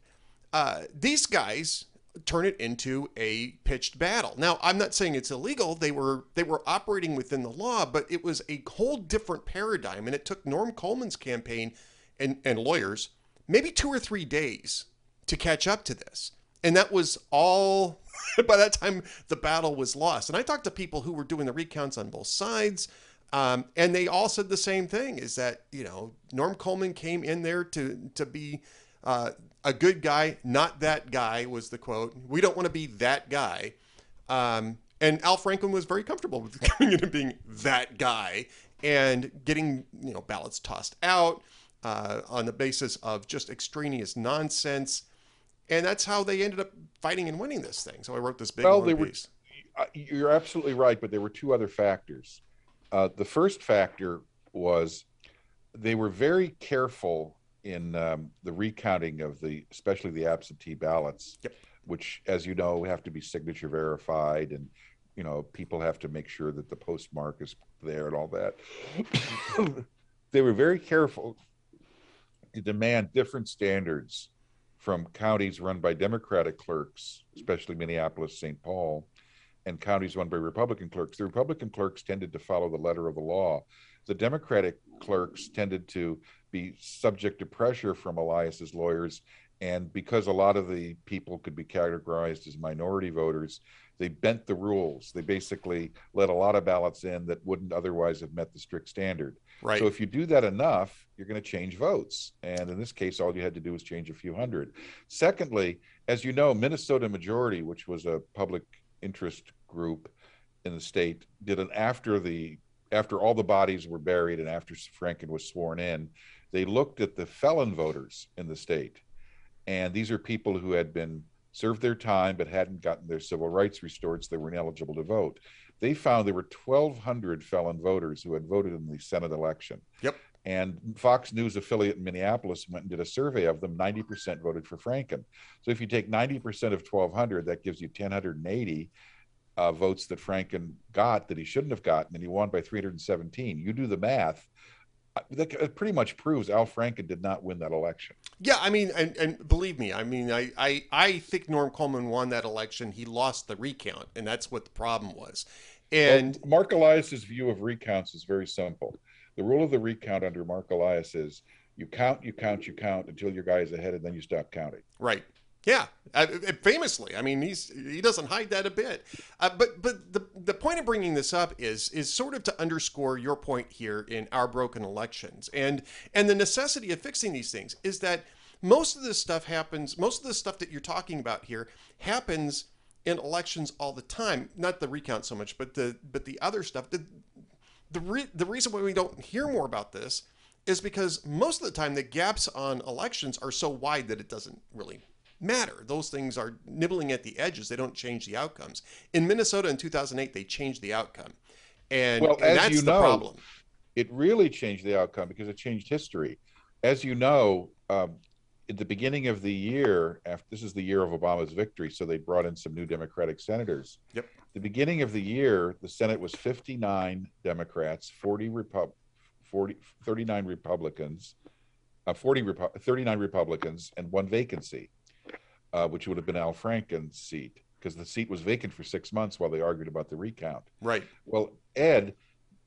uh, these guys turn it into a pitched battle. Now, I'm not saying it's illegal. They were they were operating within the law, but it was a whole different paradigm. And it took Norm Coleman's campaign and, and lawyers maybe two or three days to catch up to this. And that was all by that time the battle was lost. And I talked to people who were doing the recounts on both sides. Um, and they all said the same thing is that, you know, Norm Coleman came in there to, to be uh, a good guy, not that guy was the quote. We don't want to be that guy. Um, and Al Franken was very comfortable with coming in and being that guy and getting, you know, ballots tossed out uh, on the basis of just extraneous nonsense. And that's how they ended up fighting and winning this thing. So I wrote this big Well, they were- piece. You're absolutely right, but there were two other factors. Uh, the first factor was they were very careful in um, the recounting of the, especially the absentee ballots, Yep. which, as you know, have to be signature verified, and you know people have to make sure that the postmark is there and all that. they were very careful to demand different standards from counties run by Democratic clerks, especially Minneapolis, St. Paul, and counties run by Republican clerks. The Republican clerks tended to follow the letter of the law. The Democratic clerks tended to be subject to pressure from Elias's lawyers. And because a lot of the people could be categorized as minority voters, they bent the rules. They basically let a lot of ballots in that wouldn't otherwise have met the strict standard. Right. So if you do that enough, you're going to change votes. And in this case, all you had to do was change a few hundred. Secondly, as you know, Minnesota Majority, which was a public interest group in the state, did an after the after all the bodies were buried and after Franken was sworn in, they looked at the felon voters in the state. And these are people who had been served their time but hadn't gotten their civil rights restored, so they were ineligible to vote. They found there were 1,200 felon voters who had voted in the Senate election. Yep. And Fox News affiliate in Minneapolis went and did a survey of them. 90% voted for Franken. So if you take 90% of 1,200, that gives you 1,080 uh, votes that Franken got that he shouldn't have gotten, and he won by 317. You do the math. That pretty much proves Al Franken did not win that election. Yeah, I mean, and, and believe me, I mean, I, I, I think Norm Coleman won that election. He lost the recount, and that's what the problem was. And Well, Mark Elias's view of recounts is very simple. The rule of the recount under Mark Elias is you count, you count, you count until your guy is ahead, and then you stop counting. right, yeah, uh, famously, I mean, he's he doesn't hide that a bit. Uh, but but the the point of bringing this up is is sort of to underscore your point here in our broken elections and and the necessity of fixing these things is that most of this stuff happens. Most of the stuff that you're talking about here happens in elections all the time. Not the recount so much, but the but the other stuff. The the re- the reason why we don't hear more about this is because most of the time the gaps on elections are so wide that it doesn't really matter. Those things are nibbling at the edges. They don't change the outcomes. In Minnesota in 2008, they changed the outcome, and, Well, and that's you the problem. It really changed the outcome because it changed history. As you know, um, at the beginning of the year, after this is the year of Obama's victory, so they brought in some new Democratic senators. Yep. The beginning of the year, the Senate was 59 Democrats, 40 Repub, 40, 39 Republicans, uh, 40 Repu- 39 Republicans, and one vacancy, uh, which would have been Al Franken's seat because the seat was vacant for six months while they argued about the recount. Right. Well, Ed,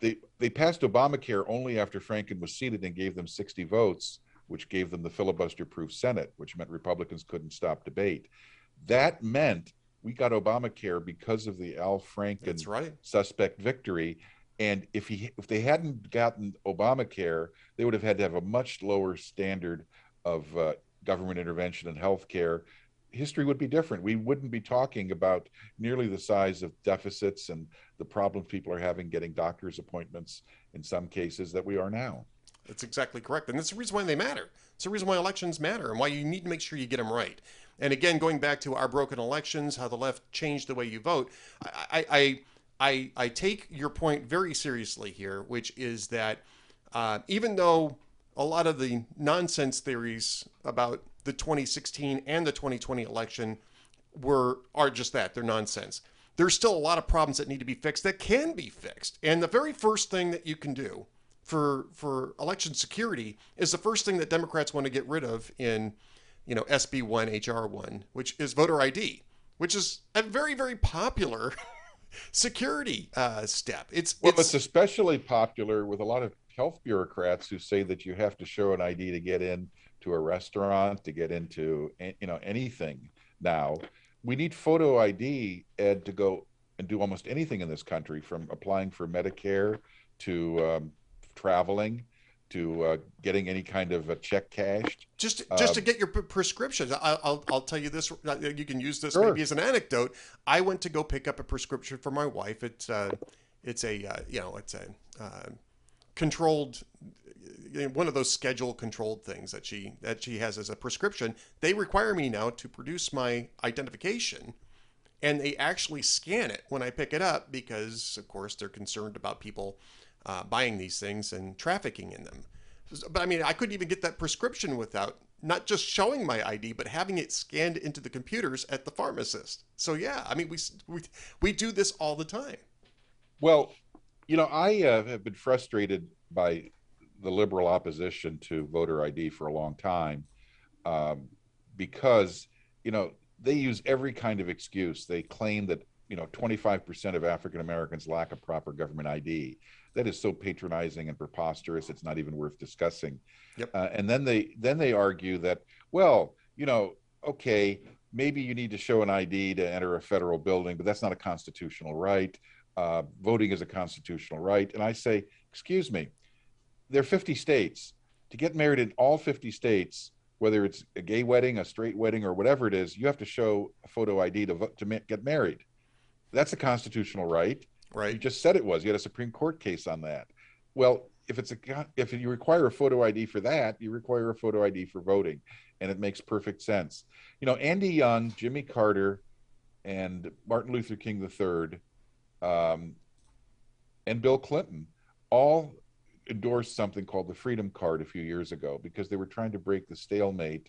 they they passed Obamacare only after Franken was seated and gave them 60 votes, which gave them the filibuster-proof Senate, which meant Republicans couldn't stop debate. That meant we got Obamacare because of the Al Franken right. suspect victory. And if he if they hadn't gotten Obamacare, they would have had to have a much lower standard of uh, government intervention in healthcare. History would be different. We wouldn't be talking about nearly the size of deficits and the problems people are having getting doctors' appointments in some cases that we are now. That's exactly correct. And that's the reason why they matter. It's the reason why elections matter and why you need to make sure you get them right. And again, going back to our broken elections, how the left changed the way you vote, I, I, I, I take your point very seriously here, which is that uh, even though a lot of the nonsense theories about the 2016 and the 2020 election were are just that they're nonsense. There's still a lot of problems that need to be fixed that can be fixed. And the very first thing that you can do for for election security is the first thing that democrats want to get rid of in you know sb1 hr1 which is voter id which is a very very popular security uh, step. It's well it's, it's especially popular with a lot of health bureaucrats who say that you have to show an id to get in to a restaurant to get into you know anything now we need photo id ed to go and do almost anything in this country from applying for medicare to um, traveling to uh, getting any kind of a check cashed. Just just um, to get your prescriptions. I'll, I'll, I'll tell you this. Uh, you can use this sure. maybe as an anecdote. I went to go pick up a prescription for my wife. It's uh, it's a uh, you know it's a uh, controlled one of those schedule controlled things that she that she has as a prescription they require me now to produce my identification and they actually scan it when i pick it up because of course they're concerned about people uh, buying these things and trafficking in them. But i mean i couldn't even get that prescription without not just showing my id but having it scanned into the computers at the pharmacist. So yeah i mean we we, we do this all the time. Well you know i uh, have been frustrated by the liberal opposition to voter ID for a long time um, because you know they use every kind of excuse. They claim that you know 25% of African Americans lack a proper government ID. That is so patronizing and preposterous. It's not even worth discussing. Yep. Uh, and then they then they argue that well you know okay maybe you need to show an ID to enter a federal building, but that's not a constitutional right. Uh, voting is a constitutional right. And I say, excuse me, there are 50 states. To get married in all 50 states, whether it's a gay wedding, a straight wedding, or whatever it is, you have to show a photo ID to to get married. That's a constitutional right. Right. You just said it was. You had a Supreme Court case on that. Well, if it's a if you require a photo ID for that, you require a photo ID for voting, and it makes perfect sense. You know, Andy Young, Jimmy Carter, and Martin Luther King III, um, and Bill Clinton all endorsed something called the Freedom Card a few years ago because they were trying to break the stalemate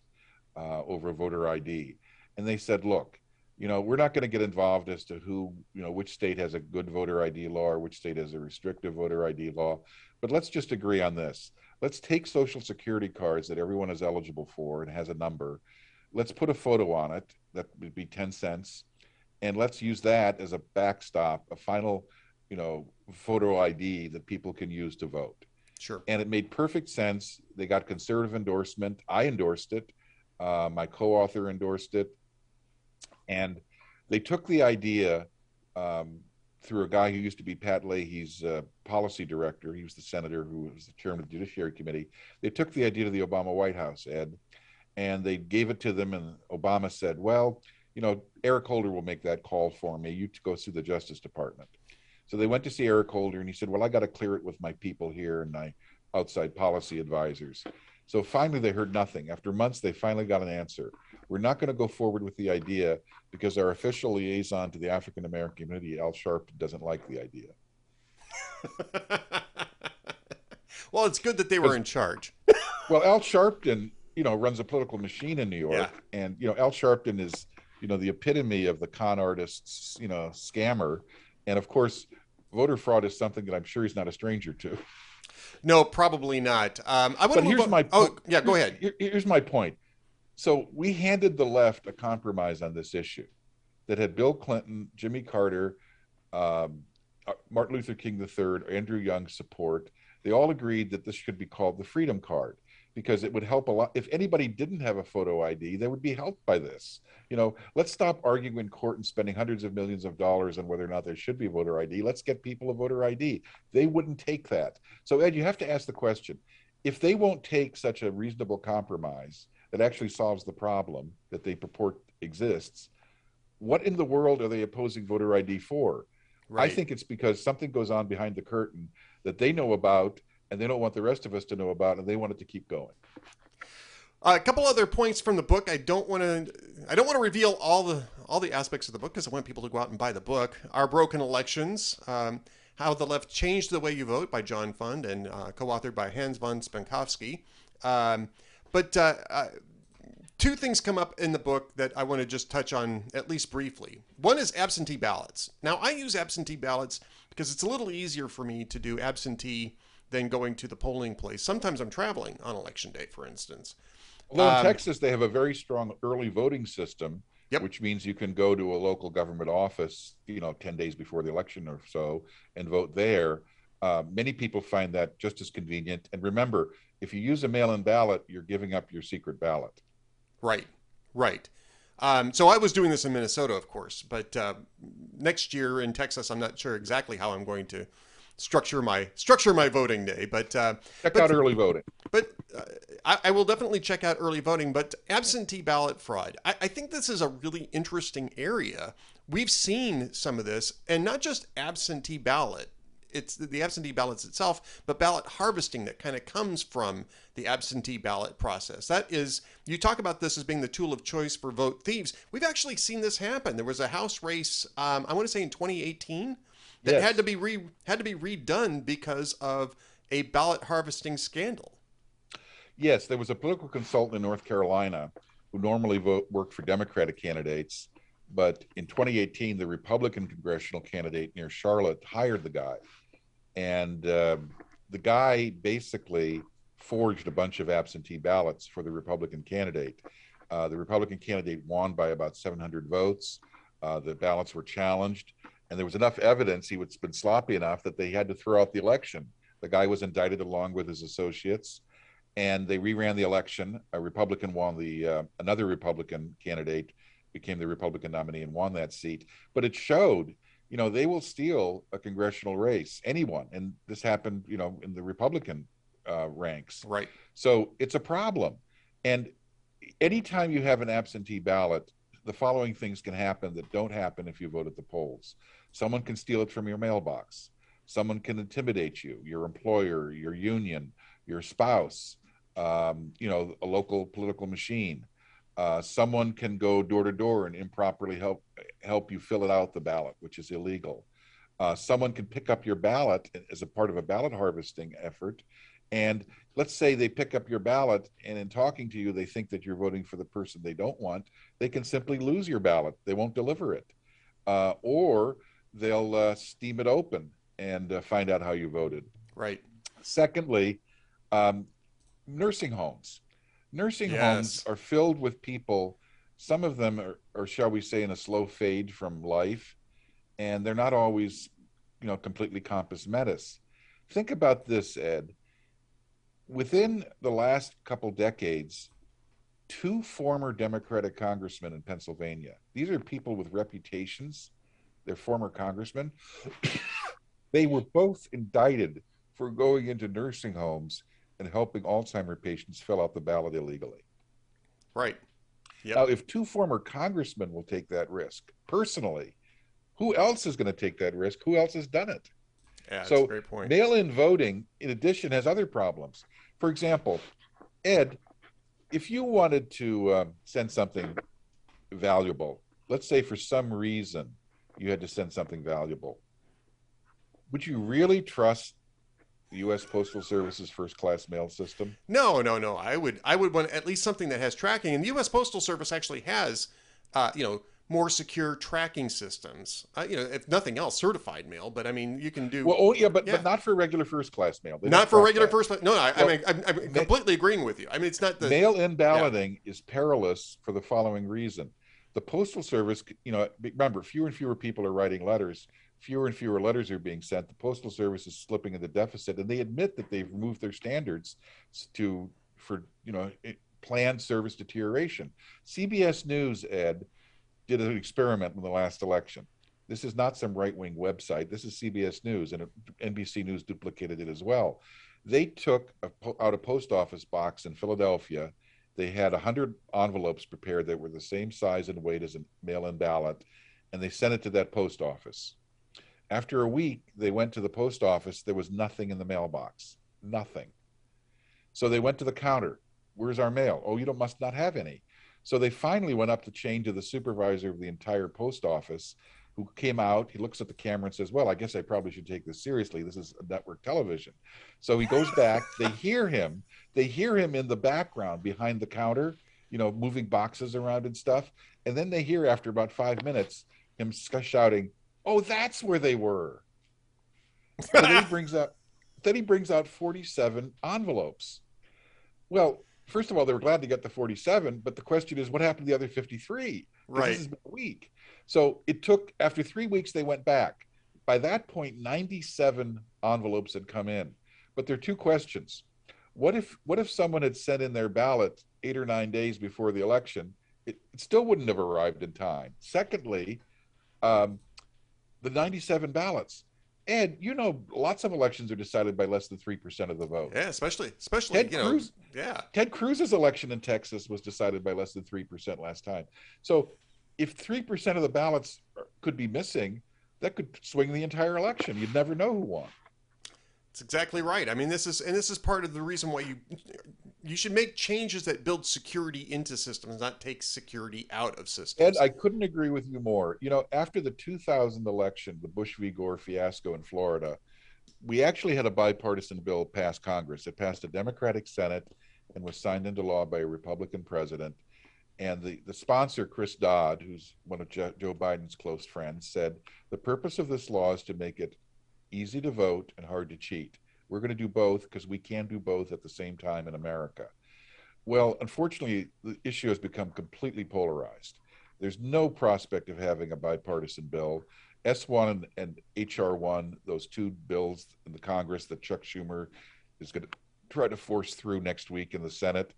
uh, over voter ID. And they said, look, you know, we're not going to get involved as to who, you know, which state has a good voter ID law or which state has a restrictive voter ID law. But let's just agree on this. Let's take social security cards that everyone is eligible for and has a number. Let's put a photo on it that would be 10 cents. And let's use that as a backstop, a final, you know, photo ID that people can use to vote. Sure. And it made perfect sense. They got conservative endorsement. I endorsed it. Uh, my co-author endorsed it, and they took the idea um, through a guy who used to be Pat Leahy's uh, policy director. He was the senator who was the chairman of the Judiciary Committee. They took the idea to the Obama White House, Ed, and they gave it to them. And Obama said, "Well, you know, Eric Holder will make that call for me. You go through the Justice Department." So they went to see Eric Holder, and he said, "Well, I got to clear it with my people here and my outside policy advisors." So finally, they heard nothing. After months, they finally got an answer. We're not going to go forward with the idea because our official liaison to the African American community, Al Sharpton, doesn't like the idea. well, it's good that they were in charge. well, Al Sharpton, you know, runs a political machine in New York, yeah. and you know, Al Sharpton is, you know, the epitome of the con artist's, you know, scammer, and of course, voter fraud is something that I'm sure he's not a stranger to. No, probably not. Um, I want but here's my oh yeah, go ahead. Here, here's my point. So we handed the left a compromise on this issue that had Bill Clinton, Jimmy Carter, um, uh, Martin Luther King III, Andrew Young support. They all agreed that this should be called the Freedom Card because it would help a lot. If anybody didn't have a photo ID, they would be helped by this. You know, let's stop arguing in court and spending hundreds of millions of dollars on whether or not there should be voter ID. Let's get people a voter ID. They wouldn't take that. So, Ed, you have to ask the question if they won't take such a reasonable compromise that actually solves the problem that they purport exists, what in the world are they opposing voter ID for? Right. I think it's because something goes on behind the curtain that they know about and they don't want the rest of us to know about, and they want it to keep going. Uh, a couple other points from the book. I don't want to. I don't want to reveal all the all the aspects of the book because I want people to go out and buy the book. Our broken elections. Um, how the left changed the way you vote by John Fund and uh, co-authored by Hans von Spakovsky. Um, but uh, uh, two things come up in the book that I want to just touch on at least briefly. One is absentee ballots. Now I use absentee ballots because it's a little easier for me to do absentee than going to the polling place. Sometimes I'm traveling on election day, for instance. Although in um, Texas, they have a very strong early voting system, yep. which means you can go to a local government office, you know, 10 days before the election or so and vote there. Uh, many people find that just as convenient. And remember, if you use a mail in ballot, you're giving up your secret ballot. Right, right. Um, so I was doing this in Minnesota, of course, but uh, next year in Texas, I'm not sure exactly how I'm going to structure my structure my voting day. But uh, check but, out early voting. But uh, I, I, will definitely check out early voting. But absentee ballot fraud, I, I think this is a really interesting area. We've seen some of this, and not just absentee ballot. It's the absentee ballots itself, but ballot harvesting that kind of comes from the absentee ballot process. That is, you talk about this as being the tool of choice for vote thieves. We've actually seen this happen. There was a House race, um, I want to say in 2018, that yes. had to be re had to be redone because of a ballot harvesting scandal. Yes, there was a political consultant in North Carolina who normally vote, worked for Democratic candidates, but in 2018, the Republican congressional candidate near Charlotte hired the guy, and uh, the guy basically forged a bunch of absentee ballots for the Republican candidate. Uh, the Republican candidate won by about 700 votes. Uh, the ballots were challenged and there was enough evidence he was been sloppy enough that they had to throw out the election. The guy was indicted along with his associates, and they reran the election. A Republican won the uh, another Republican candidate became the Republican nominee and won that seat. But it showed, you know, they will steal a congressional race, anyone, and this happened, you know, in the Republican uh, ranks. Right. So it's a problem, and anytime you have an absentee ballot, the following things can happen that don't happen if you vote at the polls. Someone can steal it from your mailbox. Someone can intimidate you, your employer, your union, your spouse, um, you know, a local political machine. Uh, someone can go door to door and improperly help help you fill it out the ballot, which is illegal. Uh, someone can pick up your ballot as a part of a ballot harvesting effort, and let's say they pick up your ballot, and in talking to you, they think that you're voting for the person they don't want. They can simply lose your ballot; they won't deliver it, uh, or they'll uh, steam it open and uh, find out how you voted. Right. Secondly, um, nursing homes. Nursing yes. homes are filled with people. Some of them are, or shall we say, in a slow fade from life, and they're not always, you know, completely compos mentis. Think about this, Ed. Within the last couple decades, two former Democratic congressmen in Pennsylvania. These are people with reputations their former congressman. they were both indicted for going into nursing homes and helping Alzheimer patients fill out the ballot illegally. Right. Yep. Now, if two former congressmen will take that risk personally, who else is going to take that risk? Who else has done it? Yeah, so, great point. mail-in voting, in addition, has other problems. For example, Ed, if you wanted to um, send something valuable, let's say for some reason you had to send something valuable. Would you really trust the U.S. Postal Service's first class mail system? No, no, no. I would, I would want at least something that has tracking, and the U.S. Postal Service actually has, uh, you know, more secure tracking systems. Uh, you know, if nothing else, certified mail. But I mean, you can do. Well, oh yeah, but yeah. but not for regular first class mail. They not for regular that. first. No, no. I, well, I mean, I'm, I'm completely agreeing with you. I mean, it's not the mail-in balloting yeah. is perilous for the following reason the postal service you know remember fewer and fewer people are writing letters fewer and fewer letters are being sent the postal service is slipping in the deficit and they admit that they've moved their standards to for you know planned service deterioration. Cbs news ed did an experiment in the last election. This is not some right-wing website. This is cbs news and nbc news duplicated it as well. They took a, out a post office box in philadelphia they had 100 envelopes prepared that were the same size and weight as a mail in ballot, and they sent it to that post office. After a week, they went to the post office. There was nothing in the mailbox. Nothing. So they went to the counter. Where's our mail? Oh, you don't must not have any. So they finally went up the chain to the supervisor of the entire post office, who came out. He looks at the camera and says, "Well, I guess I probably should take this seriously. This is network television." So he goes back. they hear him. They hear him in the background behind the counter, you know, moving boxes around and stuff. And then they hear after about five minutes him shouting, "Oh, that's where they were." So then he brings out. Then he brings out 47 envelopes. Well, first of all, they were glad to get the 47, but the question is, what happened to the other 53? Right. This has been a week. So it took, after three weeks, they went back. By that point, 97 envelopes had come in. But there are two questions. What if what if someone had sent in their ballot eight or nine days before the election? It, it still wouldn't have arrived in time. Secondly, um, the 97 ballots. Ed, you know, lots of elections are decided by less than three percent of the vote. Yeah, especially especially Ted you know, yeah. Ted Cruz's election in Texas was decided by less than three percent last time. So, if three percent of the ballots could be missing, that could swing the entire election. You'd never know who won. That's exactly right. I mean, this is and this is part of the reason why you you should make changes that build security into systems, not take security out of systems. Ed, I couldn't agree with you more. You know, after the 2000 election, the Bush v. Gore fiasco in Florida, we actually had a bipartisan bill pass Congress. It passed a Democratic Senate and was signed into law by a Republican president. And the, the sponsor, Chris Dodd, who's one of Joe Biden's close friends, said the purpose of this law is to make it easy to vote and hard to cheat. We're going to do both because we can do both at the same time in America. Well, unfortunately, the issue has become completely polarized. There's no prospect of having a bipartisan bill. S1 and, and HR1, those two bills in the Congress that Chuck Schumer is going to try to force through next week in the Senate,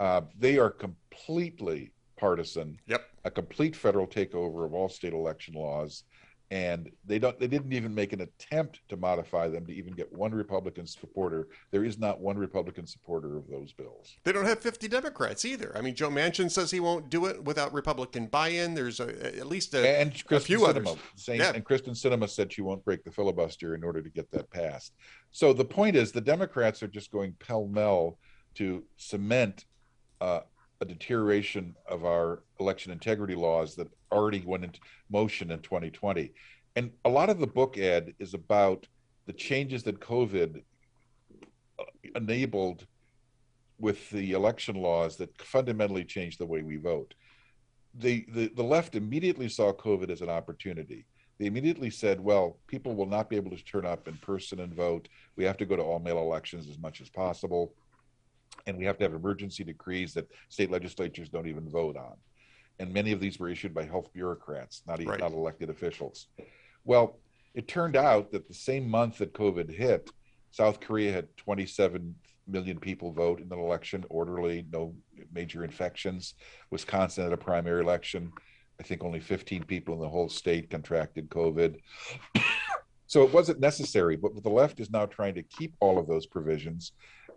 uh, they are completely partisan. Yep. A complete federal takeover of all state election laws and they don't they didn't even make an attempt to modify them to even get one republican supporter. There is not one republican supporter of those bills. They don't have 50 democrats either. I mean joe manchin says he won't do it without republican buy-in. There's a, at least a, and a few Sinema others. saying, Yeah. and kyrsten sinema said she won't break the filibuster in order to get that passed. So the point is the democrats are just going pell-mell to cement uh, a deterioration of our election integrity laws that already went into motion in 2020. And a lot of the book, Ed, is about the changes that COVID uh, enabled with the election laws that fundamentally changed the way we vote. The, the, the left immediately saw COVID as an opportunity. They immediately said, well, people will not be able to turn up in person and vote. We have to go to all mail elections as much as possible and we have to have emergency decrees that state legislatures don't even vote on. And many of these were issued by health bureaucrats, not even Right. not elected officials. Well, it turned out that the same month that COVID hit, South Korea had 27 million people vote in an election orderly, no major infections. Wisconsin had a primary election. I think only 15 people in the whole state contracted COVID. so it wasn't necessary, but the left is now trying to keep all of those provisions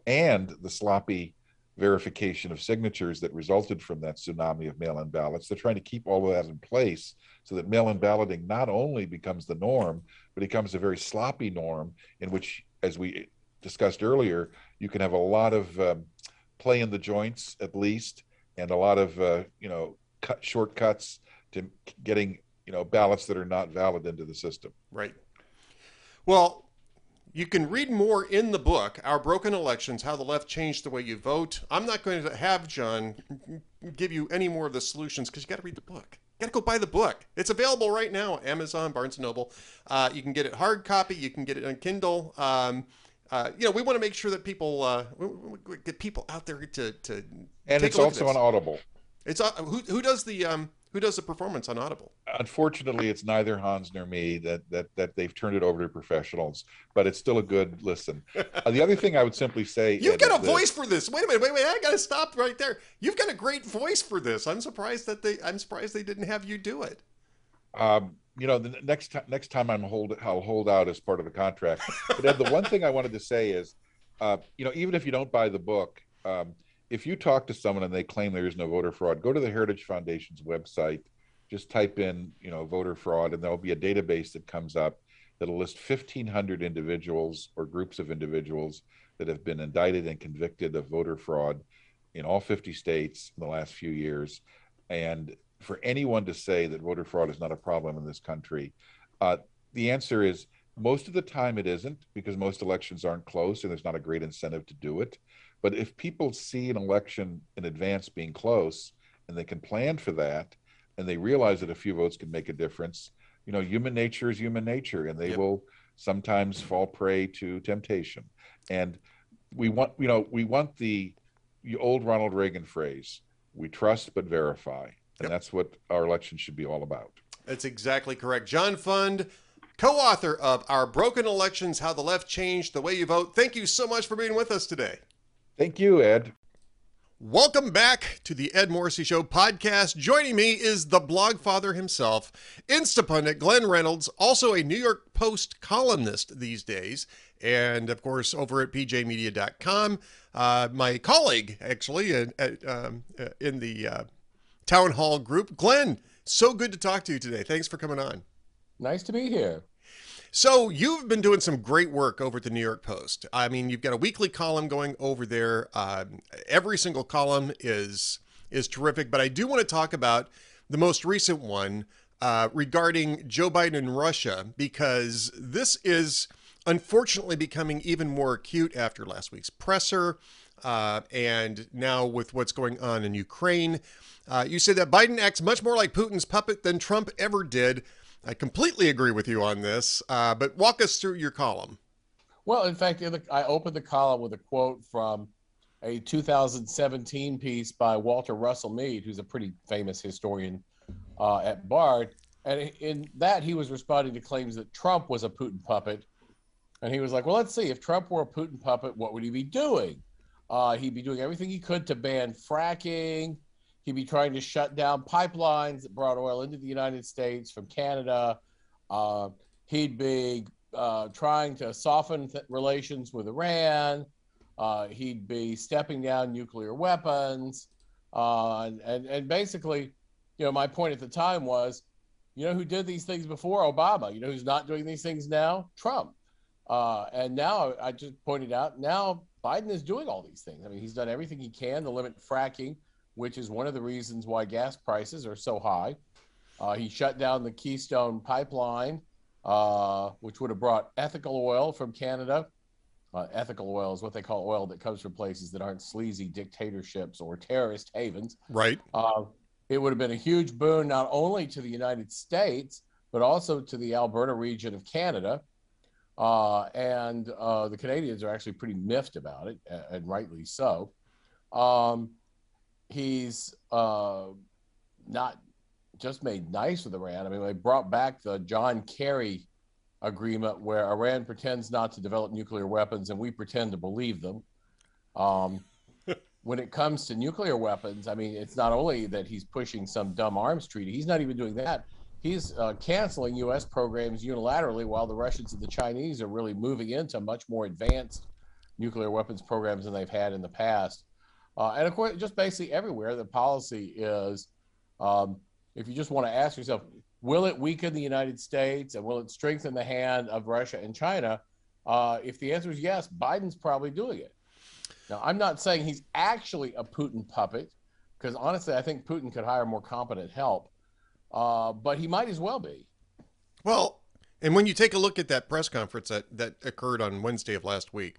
and the sloppy verification of signatures that resulted from that tsunami of mail in ballots. They're trying to keep all of that in place so that mail in balloting not only becomes the norm, but becomes a very sloppy norm in which, as we discussed earlier, you can have a lot of um, play in the joints at least, and a lot of uh, you know cut shortcuts to getting you know ballots that are not valid into the system. Right. Well, you can read more in the book, Our Broken Elections How the Left Changed the Way You Vote. I'm not going to have John give you any more of the solutions because you got to read the book. You got to go buy the book. It's available right now, on Amazon, Barnes & Noble. Uh, you can get it hard copy. You can get it on Kindle. Um, uh, you know, we want to make sure that people uh, get people out there to to And it's a look at also on Audible. It's uh, who who does the um who does the performance on Audible? unfortunately it's neither hans nor me that that that they've turned it over to professionals but it's still a good listen uh, the other thing i would simply say You've got a that- voice for this. Wait a minute, wait a minute. I got to stop right there. You've got a great voice for this. I'm surprised that they. I'm surprised they didn't have you do it. um you know the next time next time i'm hold i'll hold out as part of the contract but Ed, the one thing i wanted to say is uh you know even if you don't buy the book um if you talk to someone and they claim there is no voter fraud go to the heritage foundation's website just type in you know voter fraud and there'll be a database that comes up that'll list 1500 individuals or groups of individuals that have been indicted and convicted of voter fraud in all 50 states in the last few years. And for anyone to say that voter fraud is not a problem in this country, uh, the answer is most of the time it isn't because most elections aren't close and there's not a great incentive to do it. But if people see an election in advance being close and they can plan for that and they realize that a few votes can make a difference, you know, human nature is human nature and they yep. will sometimes fall prey to temptation. And we want, you know, we want the, old Ronald Reagan phrase, we trust but verify. And yep. that's what our election should be all about. That's exactly correct. John Fund, co author of Our Broken Elections How the Left Changed the Way You Vote. Thank you so much for being with us today. Thank you, Ed. Welcome back to the Ed Morrissey Show podcast. Joining me is the blog father himself, Instapundit Glenn Reynolds, also a New York Post columnist these days, and of course over at pjmedia.com. Uh, my colleague, actually, uh, um, uh, in the uh, town hall group. Glenn, so good to talk to you today. Thanks for coming on. Nice to be here. So you've been doing some great work over at the New York Post. I mean, you've got a weekly column going over there. Um, every single column is is terrific. But I do want to talk about the most recent one uh, regarding Joe Biden and Russia because this is unfortunately becoming even more acute after last week's presser uh, and now with what's going on in Ukraine. Uh, you say that Biden acts much more like Putin's puppet than Trump ever did. I completely agree with you on this, uh, but walk us through your column. Well, in fact, I opened the column with a quote from a 2017 piece by Walter Russell Mead, who's a pretty famous historian uh, at Bard. And in that, he was responding to claims that Trump was a Putin puppet. And he was like, well, let's see, if Trump were a Putin puppet, what would he be doing? Uh, he'd be doing everything he could to ban fracking, He'd be trying to shut down pipelines that brought oil into the United States from Canada. Uh, he'd be uh, trying to soften th- relations with Iran. Uh, he'd be stepping down nuclear weapons. Uh, and, and, and basically, you know, my point at the time was, you know, who did these things before Obama? You know, who's not doing these things now? Trump. Uh, and now I just pointed out now Biden is doing all these things. I mean, he's done everything he can to limit fracking which is one of the reasons why gas prices are so high. Uh, he shut down the Keystone pipeline, uh, which would have brought ethical oil from Canada. Uh, ethical oil is what they call oil that comes from places that aren't sleazy dictatorships or terrorist havens. Right. Uh, it would have been a huge boon not only to the United States, but also to the Alberta region of Canada. Uh, and uh, the Canadians are actually pretty miffed about it, and rightly so. Um, he's uh, not just made nice with Iran. I mean, they brought back the John Kerry agreement where Iran pretends not to develop nuclear weapons and we pretend to believe them. Um, when it comes to nuclear weapons, I mean, it's not only that he's pushing some dumb arms treaty, he's not even doing that. He's uh, canceling U.S. programs unilaterally while the Russians and the Chinese are really moving into much more advanced nuclear weapons programs than they've had in the past. Uh, and of course, just basically everywhere, the policy is um, if you just want to ask yourself, will it weaken the United States and will it strengthen the hand of Russia and China? Uh, if the answer is yes, Biden's probably doing it. Now, I'm not saying he's actually a Putin puppet, because honestly, I think Putin could hire more competent help, uh, but he might as well be. Well, and when you take a look at that press conference that, that occurred on Wednesday of last week,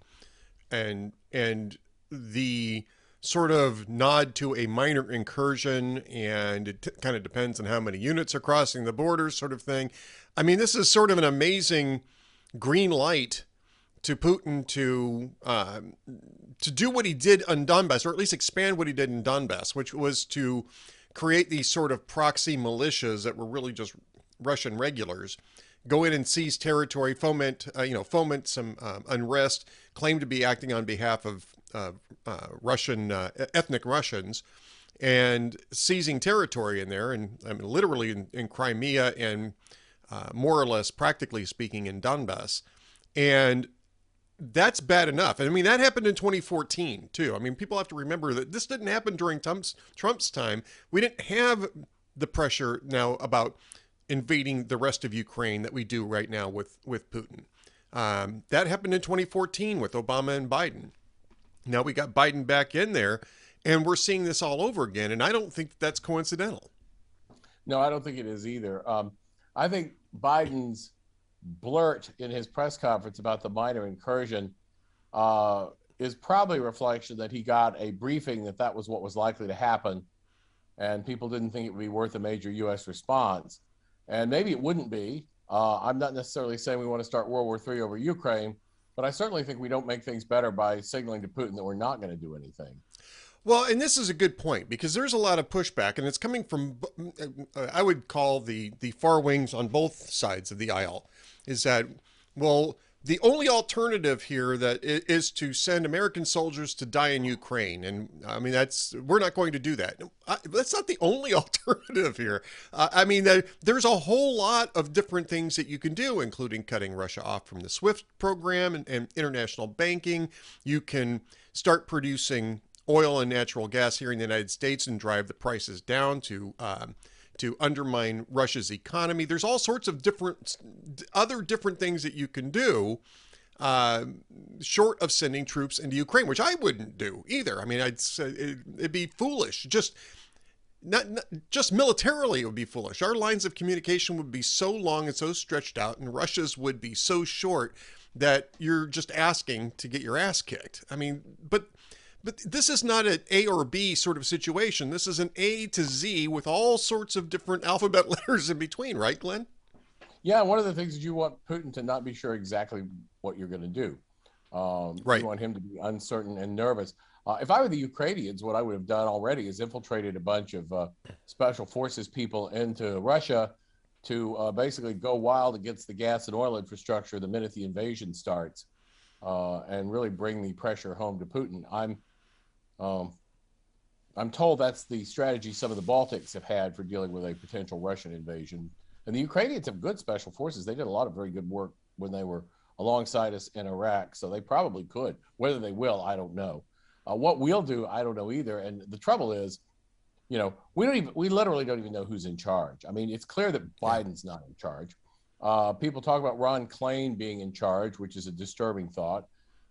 and and the sort of nod to a minor incursion, and it t- kind of depends on how many units are crossing the border, sort of thing. I mean, this is sort of an amazing green light to Putin to uh, to do what he did on Donbass, or at least expand what he did in Donbass, which was to create these sort of proxy militias that were really just Russian regulars, go in and seize territory, foment uh, you know foment some um, unrest, claim to be acting on behalf of Russian uh, ethnic Russians and seizing territory in there, and I mean literally in, in Crimea and uh, more or less, practically speaking, in Donbass, and that's bad enough. I mean that happened in 2014 too. I mean people have to remember that this didn't happen during Trump's Trump's time. We didn't have the pressure now about invading the rest of Ukraine that we do right now with with Putin. Um, that happened in 2014 with Obama and Biden. Now we got Biden back in there, and we're seeing this all over again. And I don't think that's coincidental. No, I don't think it is either. Um, I think Biden's blurt in his press conference about the minor incursion uh, is probably a reflection that he got a briefing that that was what was likely to happen, and people didn't think it would be worth a major U.S. response. And maybe it wouldn't be. Uh, I'm not necessarily saying we want to start World War III over Ukraine, but I certainly think we don't make things better by signaling to Putin that we're not going to do anything. Well, and this is a good point because there's a lot of pushback, and it's coming from I would call the the far wings on both sides of the aisle. Is that well? The only alternative here that is to send American soldiers to die in Ukraine, and I mean that's we're not going to do that. That's not the only alternative here. Uh, I mean, there's a whole lot of different things that you can do, including cutting Russia off from the SWIFT program and, and international banking. You can start producing oil and natural gas here in the United States and drive the prices down to um, to undermine Russia's economy. There's all sorts of different other different things that you can do. Uh, short of sending troops into Ukraine, which I wouldn't do either. I mean, I'd say it'd be foolish. Just not, not, just militarily, it would be foolish. Our lines of communication would be so long and so stretched out, and Russia's would be so short that you're just asking to get your ass kicked. I mean, but but this is not an A or B sort of situation. This is an A to Z with all sorts of different alphabet letters in between, right, Glenn? Yeah, one of the things is you want Putin to not be sure exactly what you're going to do. Um, right. You want him to be uncertain and nervous. Uh, if I were the Ukrainians, what I would have done already is infiltrated a bunch of uh, special forces people into Russia to uh, basically go wild against the gas and oil infrastructure the minute the invasion starts, uh, and really bring the pressure home to Putin. I'm um, I'm told that's the strategy some of the Baltics have had for dealing with a potential Russian invasion. And the Ukrainians have good special forces. They did a lot of very good work when they were alongside us in Iraq. So they probably could. Whether they will, I don't know. Uh, what we'll do, I don't know either. And the trouble is, you know, we don't even, we literally don't even know who's in charge. I mean, it's clear that Biden's not in charge. Uh, people talk about Ron Klain being in charge, which is a disturbing thought.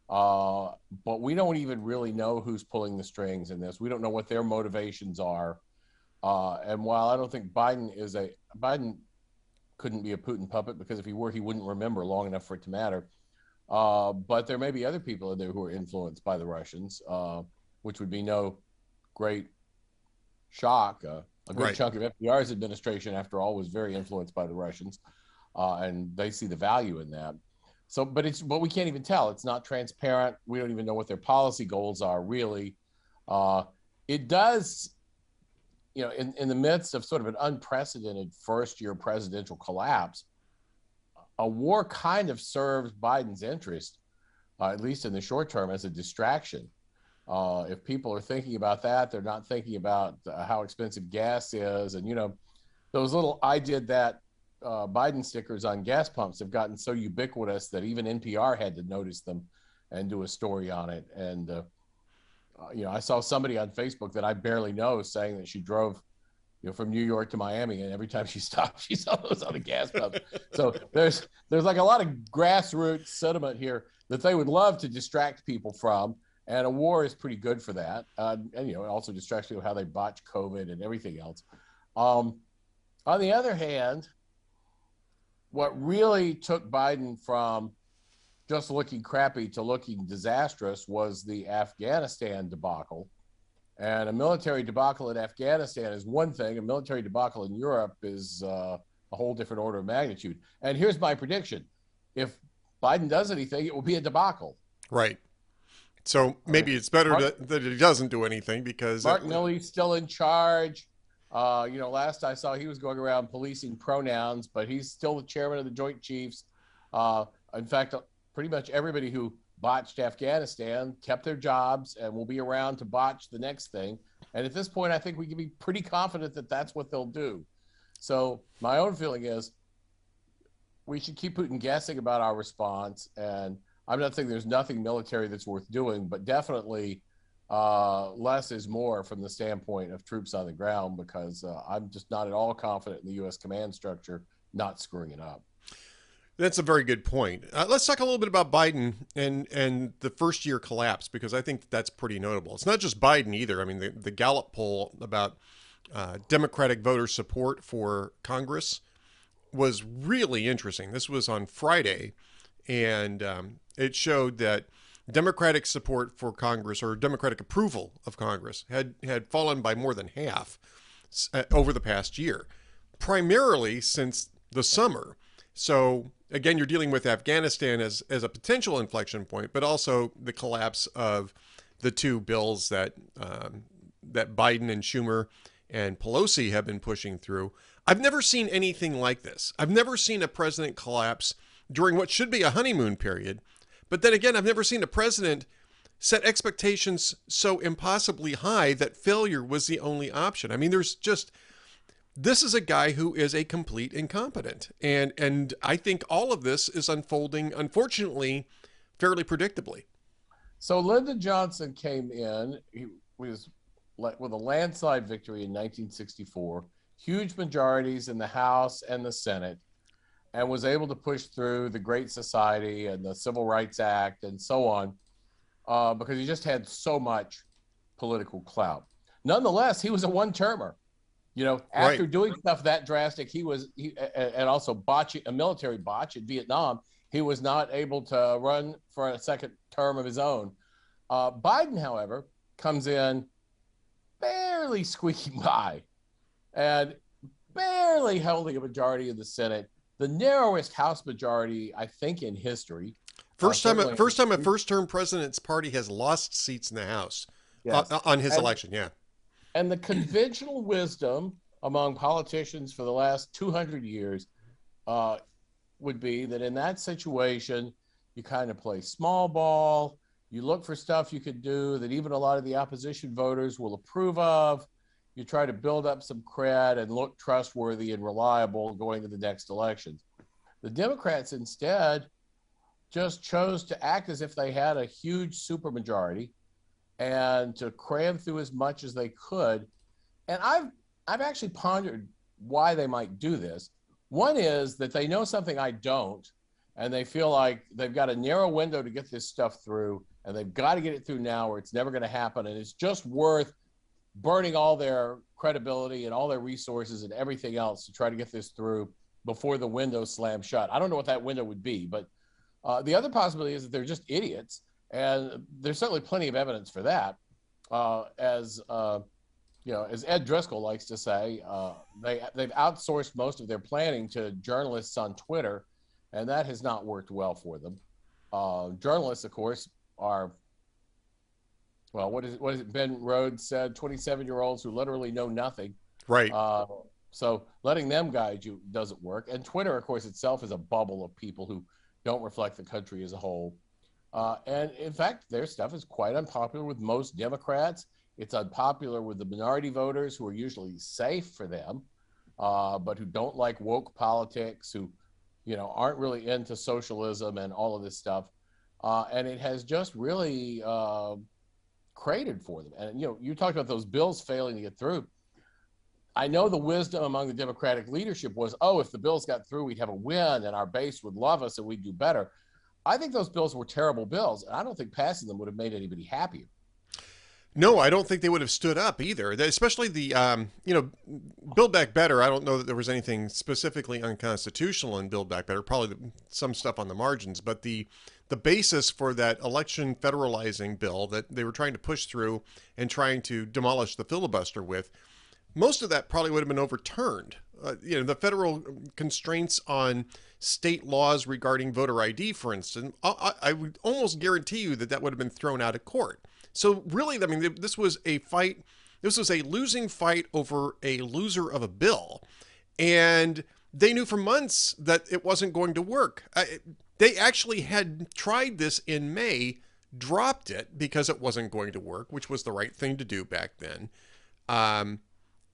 Uh, but we don't even really know who's pulling the strings in this. We don't know what their motivations are. Uh, and while I don't think Biden is a Biden couldn't be a Putin puppet because if he were, he wouldn't remember long enough for it to matter. Uh, but there may be other people in there who are influenced by the Russians, uh, which would be no great shock. Uh, a good right. chunk of FDR's administration, after all, was very influenced by the Russians, uh, and they see the value in that. So, but it's but we can't even tell. It's not transparent. We don't even know what their policy goals are really. Uh, it does, you know, in, in the midst of sort of an unprecedented first year presidential collapse, a war kind of serves Biden's interest, uh, at least in the short term, as a distraction. Uh, if people are thinking about that, they're not thinking about uh, how expensive gas is, and you know, those little "I did that" uh, Biden stickers on gas pumps have gotten so ubiquitous that even NPR had to notice them and do a story on it. And uh, uh, you know, I saw somebody on Facebook that I barely know saying that she drove, you know, from New York to Miami, and every time she stopped, she saw those on the gas pump. so there's there's like a lot of grassroots sentiment here that they would love to distract people from. And a war is pretty good for that. Uh, and, you know, it also distracts people how they botch COVID and everything else. Um, on the other hand, what really took Biden from just looking crappy to looking disastrous was the Afghanistan debacle. And a military debacle in Afghanistan is one thing, a military debacle in Europe is uh, a whole different order of magnitude. And here's my prediction if Biden does anything, it will be a debacle. Right. So maybe it's better Mark, that, that he doesn't do anything because Mark Milley's still in charge. Uh, you know, last I saw, he was going around policing pronouns, but he's still the chairman of the Joint Chiefs. Uh, in fact, pretty much everybody who botched Afghanistan kept their jobs and will be around to botch the next thing. And at this point, I think we can be pretty confident that that's what they'll do. So my own feeling is we should keep Putin guessing about our response. And I'm not saying there's nothing military that's worth doing, but definitely uh, less is more from the standpoint of troops on the ground because uh, I'm just not at all confident in the U.S. command structure not screwing it up. That's a very good point. Uh, let's talk a little bit about Biden and and the first year collapse because I think that's pretty notable. It's not just Biden either. I mean, the, the Gallup poll about uh, Democratic voter support for Congress was really interesting. This was on Friday, and um, it showed that Democratic support for Congress or Democratic approval of Congress had had fallen by more than half uh, over the past year, primarily since the summer. So again, you're dealing with Afghanistan as as a potential inflection point, but also the collapse of the two bills that um, that Biden and Schumer and Pelosi have been pushing through. I've never seen anything like this. I've never seen a president collapse during what should be a honeymoon period. But then again, I've never seen a president set expectations so impossibly high that failure was the only option. I mean, there's just this is a guy who is a complete incompetent. And and I think all of this is unfolding unfortunately fairly predictably. So Lyndon Johnson came in, he was with a landslide victory in 1964, huge majorities in the House and the Senate, and was able to push through the Great Society and the Civil Rights Act and so on, uh, because he just had so much political clout. Nonetheless, he was a one-termer. You know, after right. doing stuff that drastic, he was he and also botch a military botch in Vietnam. He was not able to run for a second term of his own. Uh, Biden, however, comes in barely squeaking by, and barely holding a majority in the Senate, the narrowest House majority I think in history. First uh, time, first time a first-term president's party has lost seats in the House yes. uh, on his and, election. Yeah, and the conventional wisdom among politicians for the last 200 years uh, would be that in that situation, you kind of play small ball. You look for stuff you could do that even a lot of the opposition voters will approve of. You try to build up some cred and look trustworthy and reliable going to the next elections. The Democrats instead just chose to act as if they had a huge supermajority and to cram through as much as they could. And I've I've actually pondered why they might do this. One is that they know something I don't, and they feel like they've got a narrow window to get this stuff through, and they've got to get it through now, or it's never going to happen. And it's just worth burning all their credibility and all their resources and everything else to try to get this through before the window slams shut. I don't know what that window would be, but uh, the other possibility is that they're just idiots and there's certainly plenty of evidence for that. Uh, as uh, you know, as Ed Driscoll likes to say, uh, they they've outsourced most of their planning to journalists on Twitter, and that has not worked well for them. Uh, journalists, of course, are well. What is it, what is it? Ben Rhodes said, 27 year olds who literally know nothing. Right. Uh, so letting them guide you doesn't work. And Twitter, of course, itself is a bubble of people who don't reflect the country as a whole. Uh, and in fact, their stuff is quite unpopular with most Democrats. It's unpopular with the minority voters who are usually safe for them, uh, but who don't like woke politics, who, you know, aren't really into socialism and all of this stuff. Uh, and it has just really uh, created for them. And you know, you talked about those bills failing to get through. I know the wisdom among the Democratic leadership was, oh, if the bills got through, we'd have a win and our base would love us and we'd do better. I think those bills were terrible bills, and I don't think passing them would have made anybody happier. No, I don't think they would have stood up either. Especially the, um, you know, Build Back Better. I don't know that there was anything specifically unconstitutional in Build Back Better. Probably some stuff on the margins, but the the basis for that election federalizing bill that they were trying to push through and trying to demolish the filibuster with, most of that probably would have been overturned. Uh, you know, the federal constraints on state laws regarding voter ID, for instance, I, I would almost guarantee you that that would have been thrown out of court. So really, I mean, this was a fight. This was a losing fight over a loser of a bill, and they knew for months that it wasn't going to work. I, they actually had tried this in May, dropped it because it wasn't going to work, which was the right thing to do back then. Um,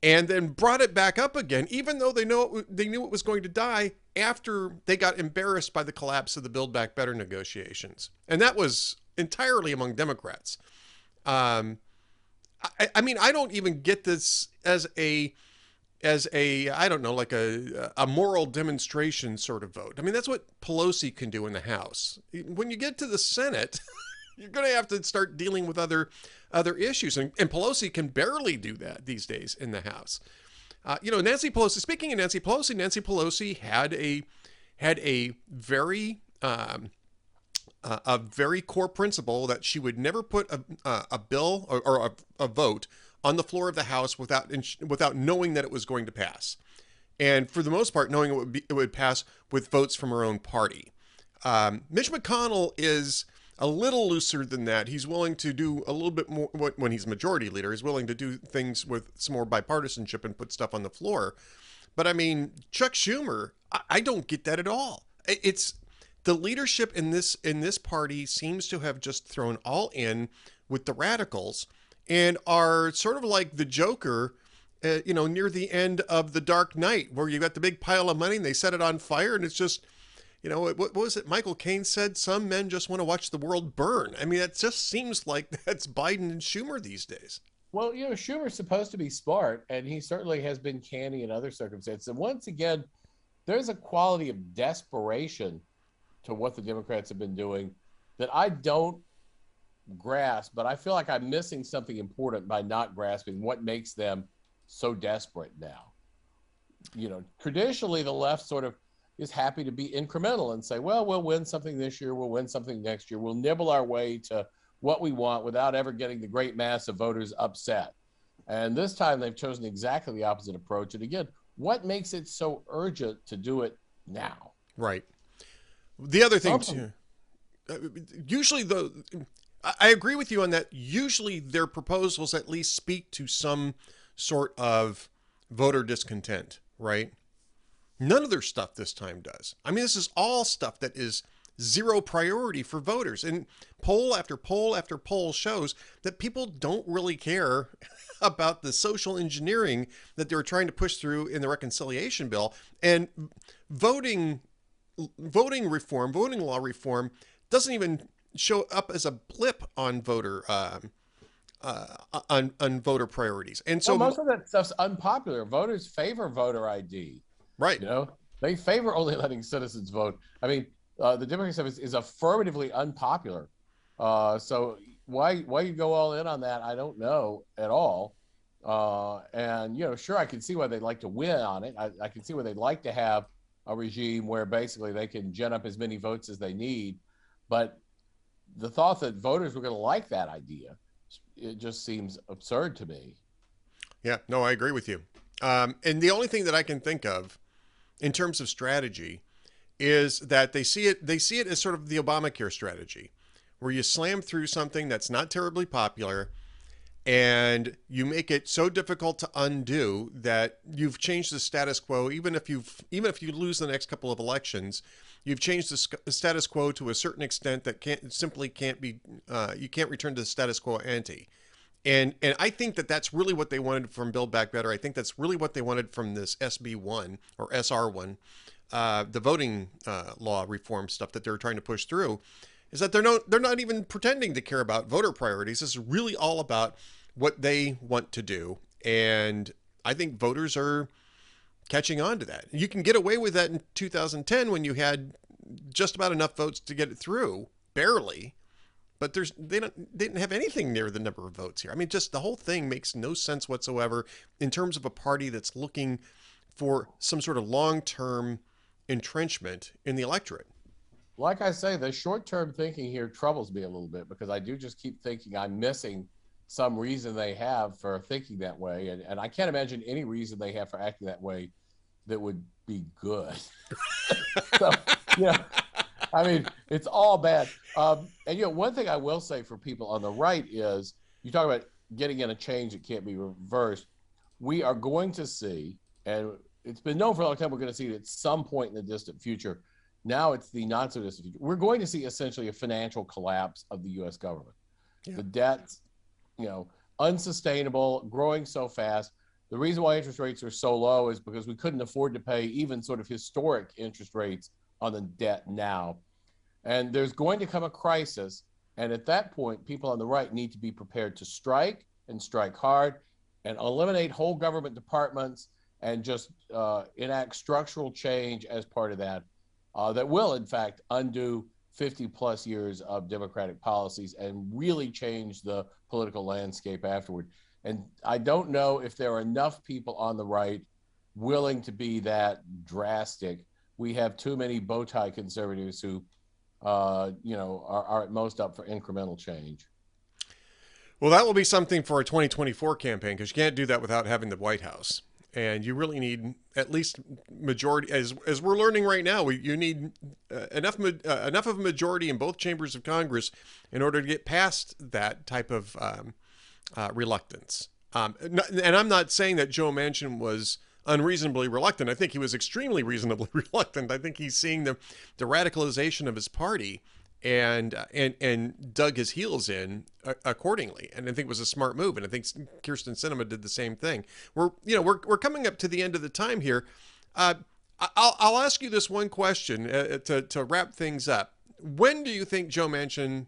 and then brought it back up again, even though they know it, they knew it was going to die after they got embarrassed by the collapse of the Build Back Better negotiations, and that was entirely among Democrats. Um, I, I mean, I don't even get this as a as a I don't know like a a moral demonstration sort of vote. I mean that's what Pelosi can do in the House. When you get to the Senate, you're going to have to start dealing with other other issues, and, and Pelosi can barely do that these days in the House. Uh, you know, Nancy Pelosi. Speaking of Nancy Pelosi, Nancy Pelosi had a had a very um, uh, a very core principle that she would never put a, uh, a bill or, or a, a, vote on the floor of the House without without knowing that it was going to pass, and for the most part, knowing it would be, it would pass with votes from her own party. Um, Mitch McConnell is a little looser than that. He's willing to do a little bit more when he's majority leader. He's willing to do things with some more bipartisanship and put stuff on the floor. But I mean, Chuck Schumer, I don't get that at all. It's the leadership in this in this party seems to have just thrown all in with the radicals and are sort of like the Joker, uh, you know, near the end of the Dark Knight, where you got the big pile of money and they set it on fire, and it's just, you know, what, what was it? Michael Caine said some men just want to watch the world burn. I mean, it just seems like that's Biden and Schumer these days. Well, you know, Schumer's supposed to be smart, and he certainly has been canny in other circumstances. And once again, there's a quality of desperation to what the Democrats have been doing that I don't grasp, but I feel like I'm missing something important by not grasping what makes them so desperate now. You know, traditionally the left sort of is happy to be incremental and say, well, we'll win something this year, we'll win something next year, we'll nibble our way to what we want without ever getting the great mass of voters upset. And this time they've chosen exactly the opposite approach. And again, what makes it so urgent to do it now? Right. The other thing, too, uh, usually the I agree with you on that. Usually their proposals at least speak to some sort of voter discontent, right? None of their stuff this time does. I mean, this is all stuff that is zero priority for voters. And poll after poll after poll shows that people don't really care about the social engineering that they were trying to push through in the reconciliation bill. And voting voting reform, voting law reform doesn't even show up as a blip on voter um, uh, on on voter priorities. And so well, most of that stuff's unpopular. Voters favor voter ID. Right. You know, they favor only letting citizens vote. I mean, uh, the Democratic stuff is, is affirmatively unpopular. Uh, so why why you go all in on that? I don't know at all. Uh, and you know, sure, I can see why they'd like to win on it. I, I can see why they'd like to have a regime where basically they can gen up as many votes as they need. But the thought that voters were going to like that idea, it just seems absurd to me. Yeah, no, I agree with you. Um, and the only thing that I can think of in terms of strategy is that they see it they see it as sort of the Obamacare strategy, where you slam through something that's not terribly popular and you make it so difficult to undo that you've changed the status quo. Even if you've even if you lose the next couple of elections you've changed the status quo to a certain extent that can't simply can't be uh, you can't return to the status quo ante. And and I think that that's really what they wanted from Build Back Better. I think that's really what they wanted from this SB one or SR one, uh, the voting uh, law reform stuff that they're trying to push through is that they're not they're not even pretending to care about voter priorities. This is really all about what they want to do, and I think voters are catching on to that. You can get away with that in 2010 when you had just about enough votes to get it through, barely. But there's they don't they didn't have anything near the number of votes here. I mean, just the whole thing makes no sense whatsoever in terms of a party that's looking for some sort of long-term entrenchment in the electorate like I say, the short term thinking here troubles me a little bit because I do just keep thinking I'm missing some reason they have for thinking that way. And, and I can't imagine any reason they have for acting that way that would be good. so, yeah, I mean, it's all bad. Um, and, you know, one thing I will say for people on the right is you talk about getting in a change that can't be reversed. We are going to see, and it's been known for a long time, we're going to see it at some point in the distant future now it's the not so distant future. We're going to see essentially a financial collapse of the U.S. government. Yeah. The debt's, you know, unsustainable, growing so fast. The reason why interest rates are so low is because we couldn't afford to pay even sort of historic interest rates on the debt now. And there's going to come a crisis. And at that point, people on the right need to be prepared to strike and strike hard and eliminate whole government departments and just uh, enact structural change as part of that, uh, that will, in fact, undo 50 plus years of Democratic policies and really change the political landscape afterward. And I don't know if there are enough people on the right willing to be that drastic. We have too many bow tie conservatives who, uh, you know, are, are at most up for incremental change. Well, that will be something for a 2024 campaign because you can't do that without having the White House and you really need at least majority as as we're learning right now we, you need uh, enough uh, enough of a majority in both chambers of congress in order to get past that type of um, uh, reluctance. Um, and i'm not saying that joe manchin was unreasonably reluctant. I think he was extremely reasonably reluctant. I think he's seeing the the radicalization of his party and uh, and and dug his heels in uh, accordingly. And I think it was a smart move. And I think Kyrsten Sinema did the same thing. We're you know we're we're coming up to the end of the time here. Uh, I'll I'll ask you this one question uh, to to wrap things up. When do you think Joe Manchin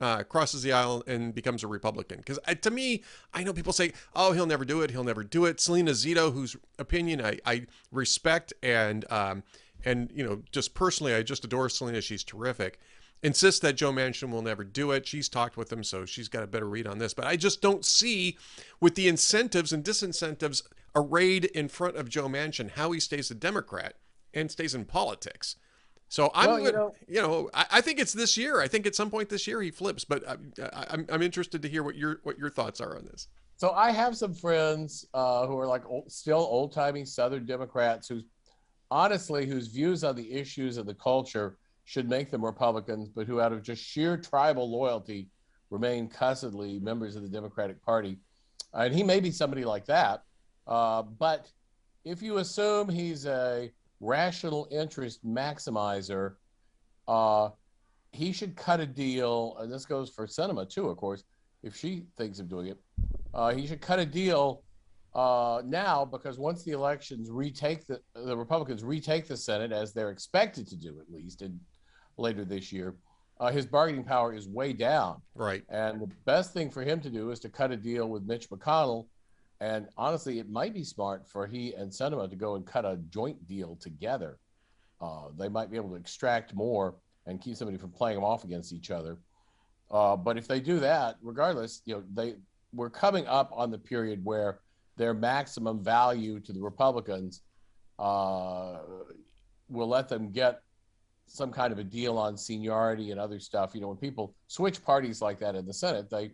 uh, crosses the aisle and becomes a Republican. Because uh, to me, I know people say, "Oh, he'll never do it. He'll never do it." Selena Zito, whose opinion I, I respect and um, and you know just personally, I just adore Selena. She's terrific insists that Joe Manchin will never do it. She's talked with him, so she's got a better read on this. But I just don't see, with the incentives and disincentives arrayed in front of Joe Manchin, how he stays a Democrat and stays in politics. So I'm, well, you, know, you know I, I, think it's this year. I think at some point this year he flips. But I, I, I'm, I'm interested to hear what your what your thoughts are on this. So I have some friends uh, who are like old, still old timey Southern Democrats who, honestly, whose views on the issues of the culture should make them Republicans, but who, out of just sheer tribal loyalty, remain cussedly members of the Democratic Party. And he may be somebody like that. Uh, but if you assume he's a rational interest maximizer, uh, he should cut a deal. And this goes for Sinema, too, of course, if she thinks of doing it. Uh, he should cut a deal uh, now because once the elections retake the the Republicans retake the Senate as they're expected to do at least in later this year, uh, his bargaining power is way down. Right. And the best thing for him to do is to cut a deal with Mitch McConnell. And honestly, it might be smart for he and Sinema to go and cut a joint deal together. Uh, they might be able to extract more and keep somebody from playing them off against each other. Uh, but if they do that, regardless, you know, they we're coming up on the period where their maximum value to the Republicans uh, will let them get some kind of a deal on seniority and other stuff. You know, when people switch parties like that in the Senate, they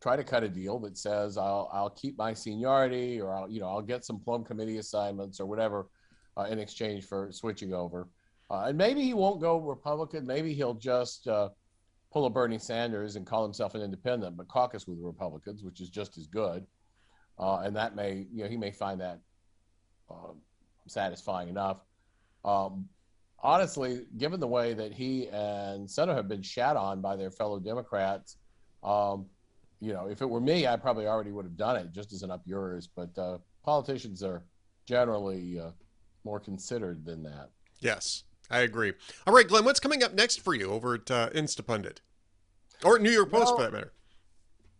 try to cut a deal that says I'll I'll keep my seniority or I'll you know I'll get some plum committee assignments or whatever uh, in exchange for switching over. Uh, and maybe he won't go Republican. Maybe he'll just uh, pull a Bernie Sanders and call himself an independent, but caucus with the Republicans, which is just as good. Uh, and that may you know he may find that uh, satisfying enough. Um, honestly, given the way that he and Sinema have been shat on by their fellow Democrats, um, you know, if it were me, I probably already would have done it just as an up yours. But uh, politicians are generally uh, more considered than that. Yes, I agree. All right, Glenn, what's coming up next for you over at uh, Instapundit or New York Post, well, for that matter?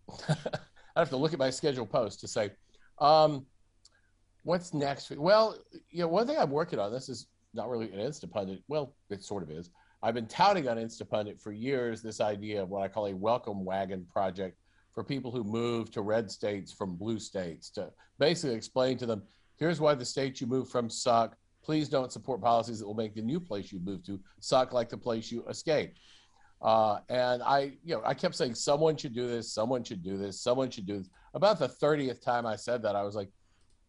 I have to look at my schedule post to say, um, what's next? Well, you know, one thing I'm working on. This is not really an Instapundit. Well, it sort of is. I've been touting on Instapundit for years this idea of what I call a welcome wagon project for people who move to red states from blue states to basically explain to them here's why the states you move from suck. Please don't support policies that will make the new place you move to suck like the place you escape. Uh, and I, you know, I kept saying someone should do this, someone should do this, someone should do this. About the 30th time I said that, I was like,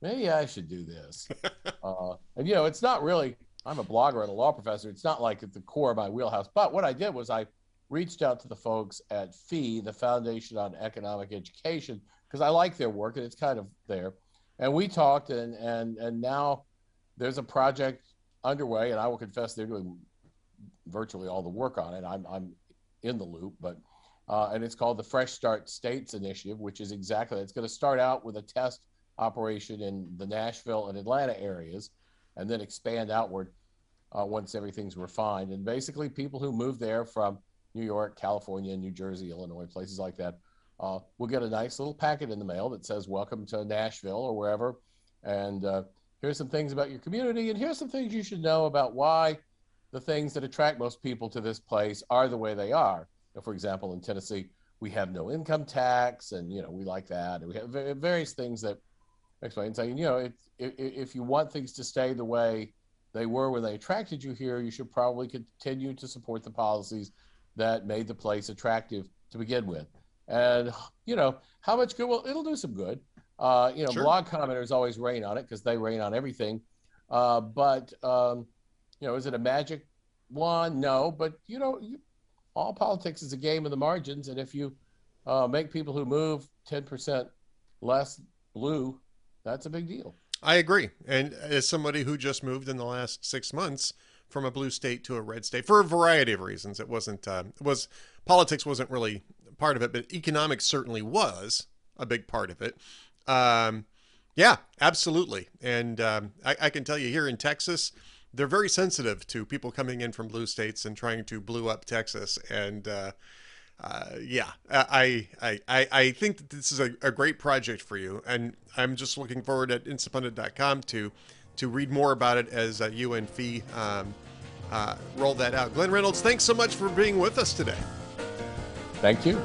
maybe I should do this. uh, and you know, it's not really I'm a blogger and a law professor. It's not like at the core of my wheelhouse. But what I did was I reached out to the folks at FEE, the Foundation on Economic Education, because I like their work and it's kind of there. And we talked, and and and now there's a project underway, and I will confess they're doing virtually all the work on it. I'm I'm in the loop, but uh, and it's called the Fresh Start States Initiative, which is exactly it's going to start out with a test operation in the Nashville and Atlanta areas and then expand outward uh, once everything's refined. And basically, people who move there from New York, California, New Jersey, Illinois, places like that, uh, will get a nice little packet in the mail that says "Welcome to Nashville" or wherever, And uh, here's some things about your community, and here's some things you should know about why the things that attract most people to this place are the way they are. For example, in Tennessee, we have no income tax, and you know we like that. And we have various things that explain saying, you know, if you want things to stay the way they were when they attracted you here, you should probably continue to support the policies that made the place attractive to begin with. And you know, how much good? Well, it'll do some good. Uh, you know, sure. blog commenters always rain on it because they rain on everything. Uh, but um, you know, is it a magic wand? No, but you know, you, all politics is a game of the margins, and if you uh, make people who move ten percent less blue, that's a big deal. I agree, and as somebody who just moved in the last six months from a blue state to a red state for a variety of reasons, it wasn't uh, it was politics wasn't really part of it, but economics certainly was a big part of it. Um, yeah, absolutely. And um, I, I, can tell you here in Texas, they're very sensitive to people coming in from blue states and trying to blue up Texas. And uh, uh, yeah, I, I, I, I think that this is a, a, great project for you. And I'm just looking forward at instapundit.com to, to read more about it as uh, you and Fee um, uh, roll that out. Glenn Reynolds, thanks so much for being with us today. Thank you.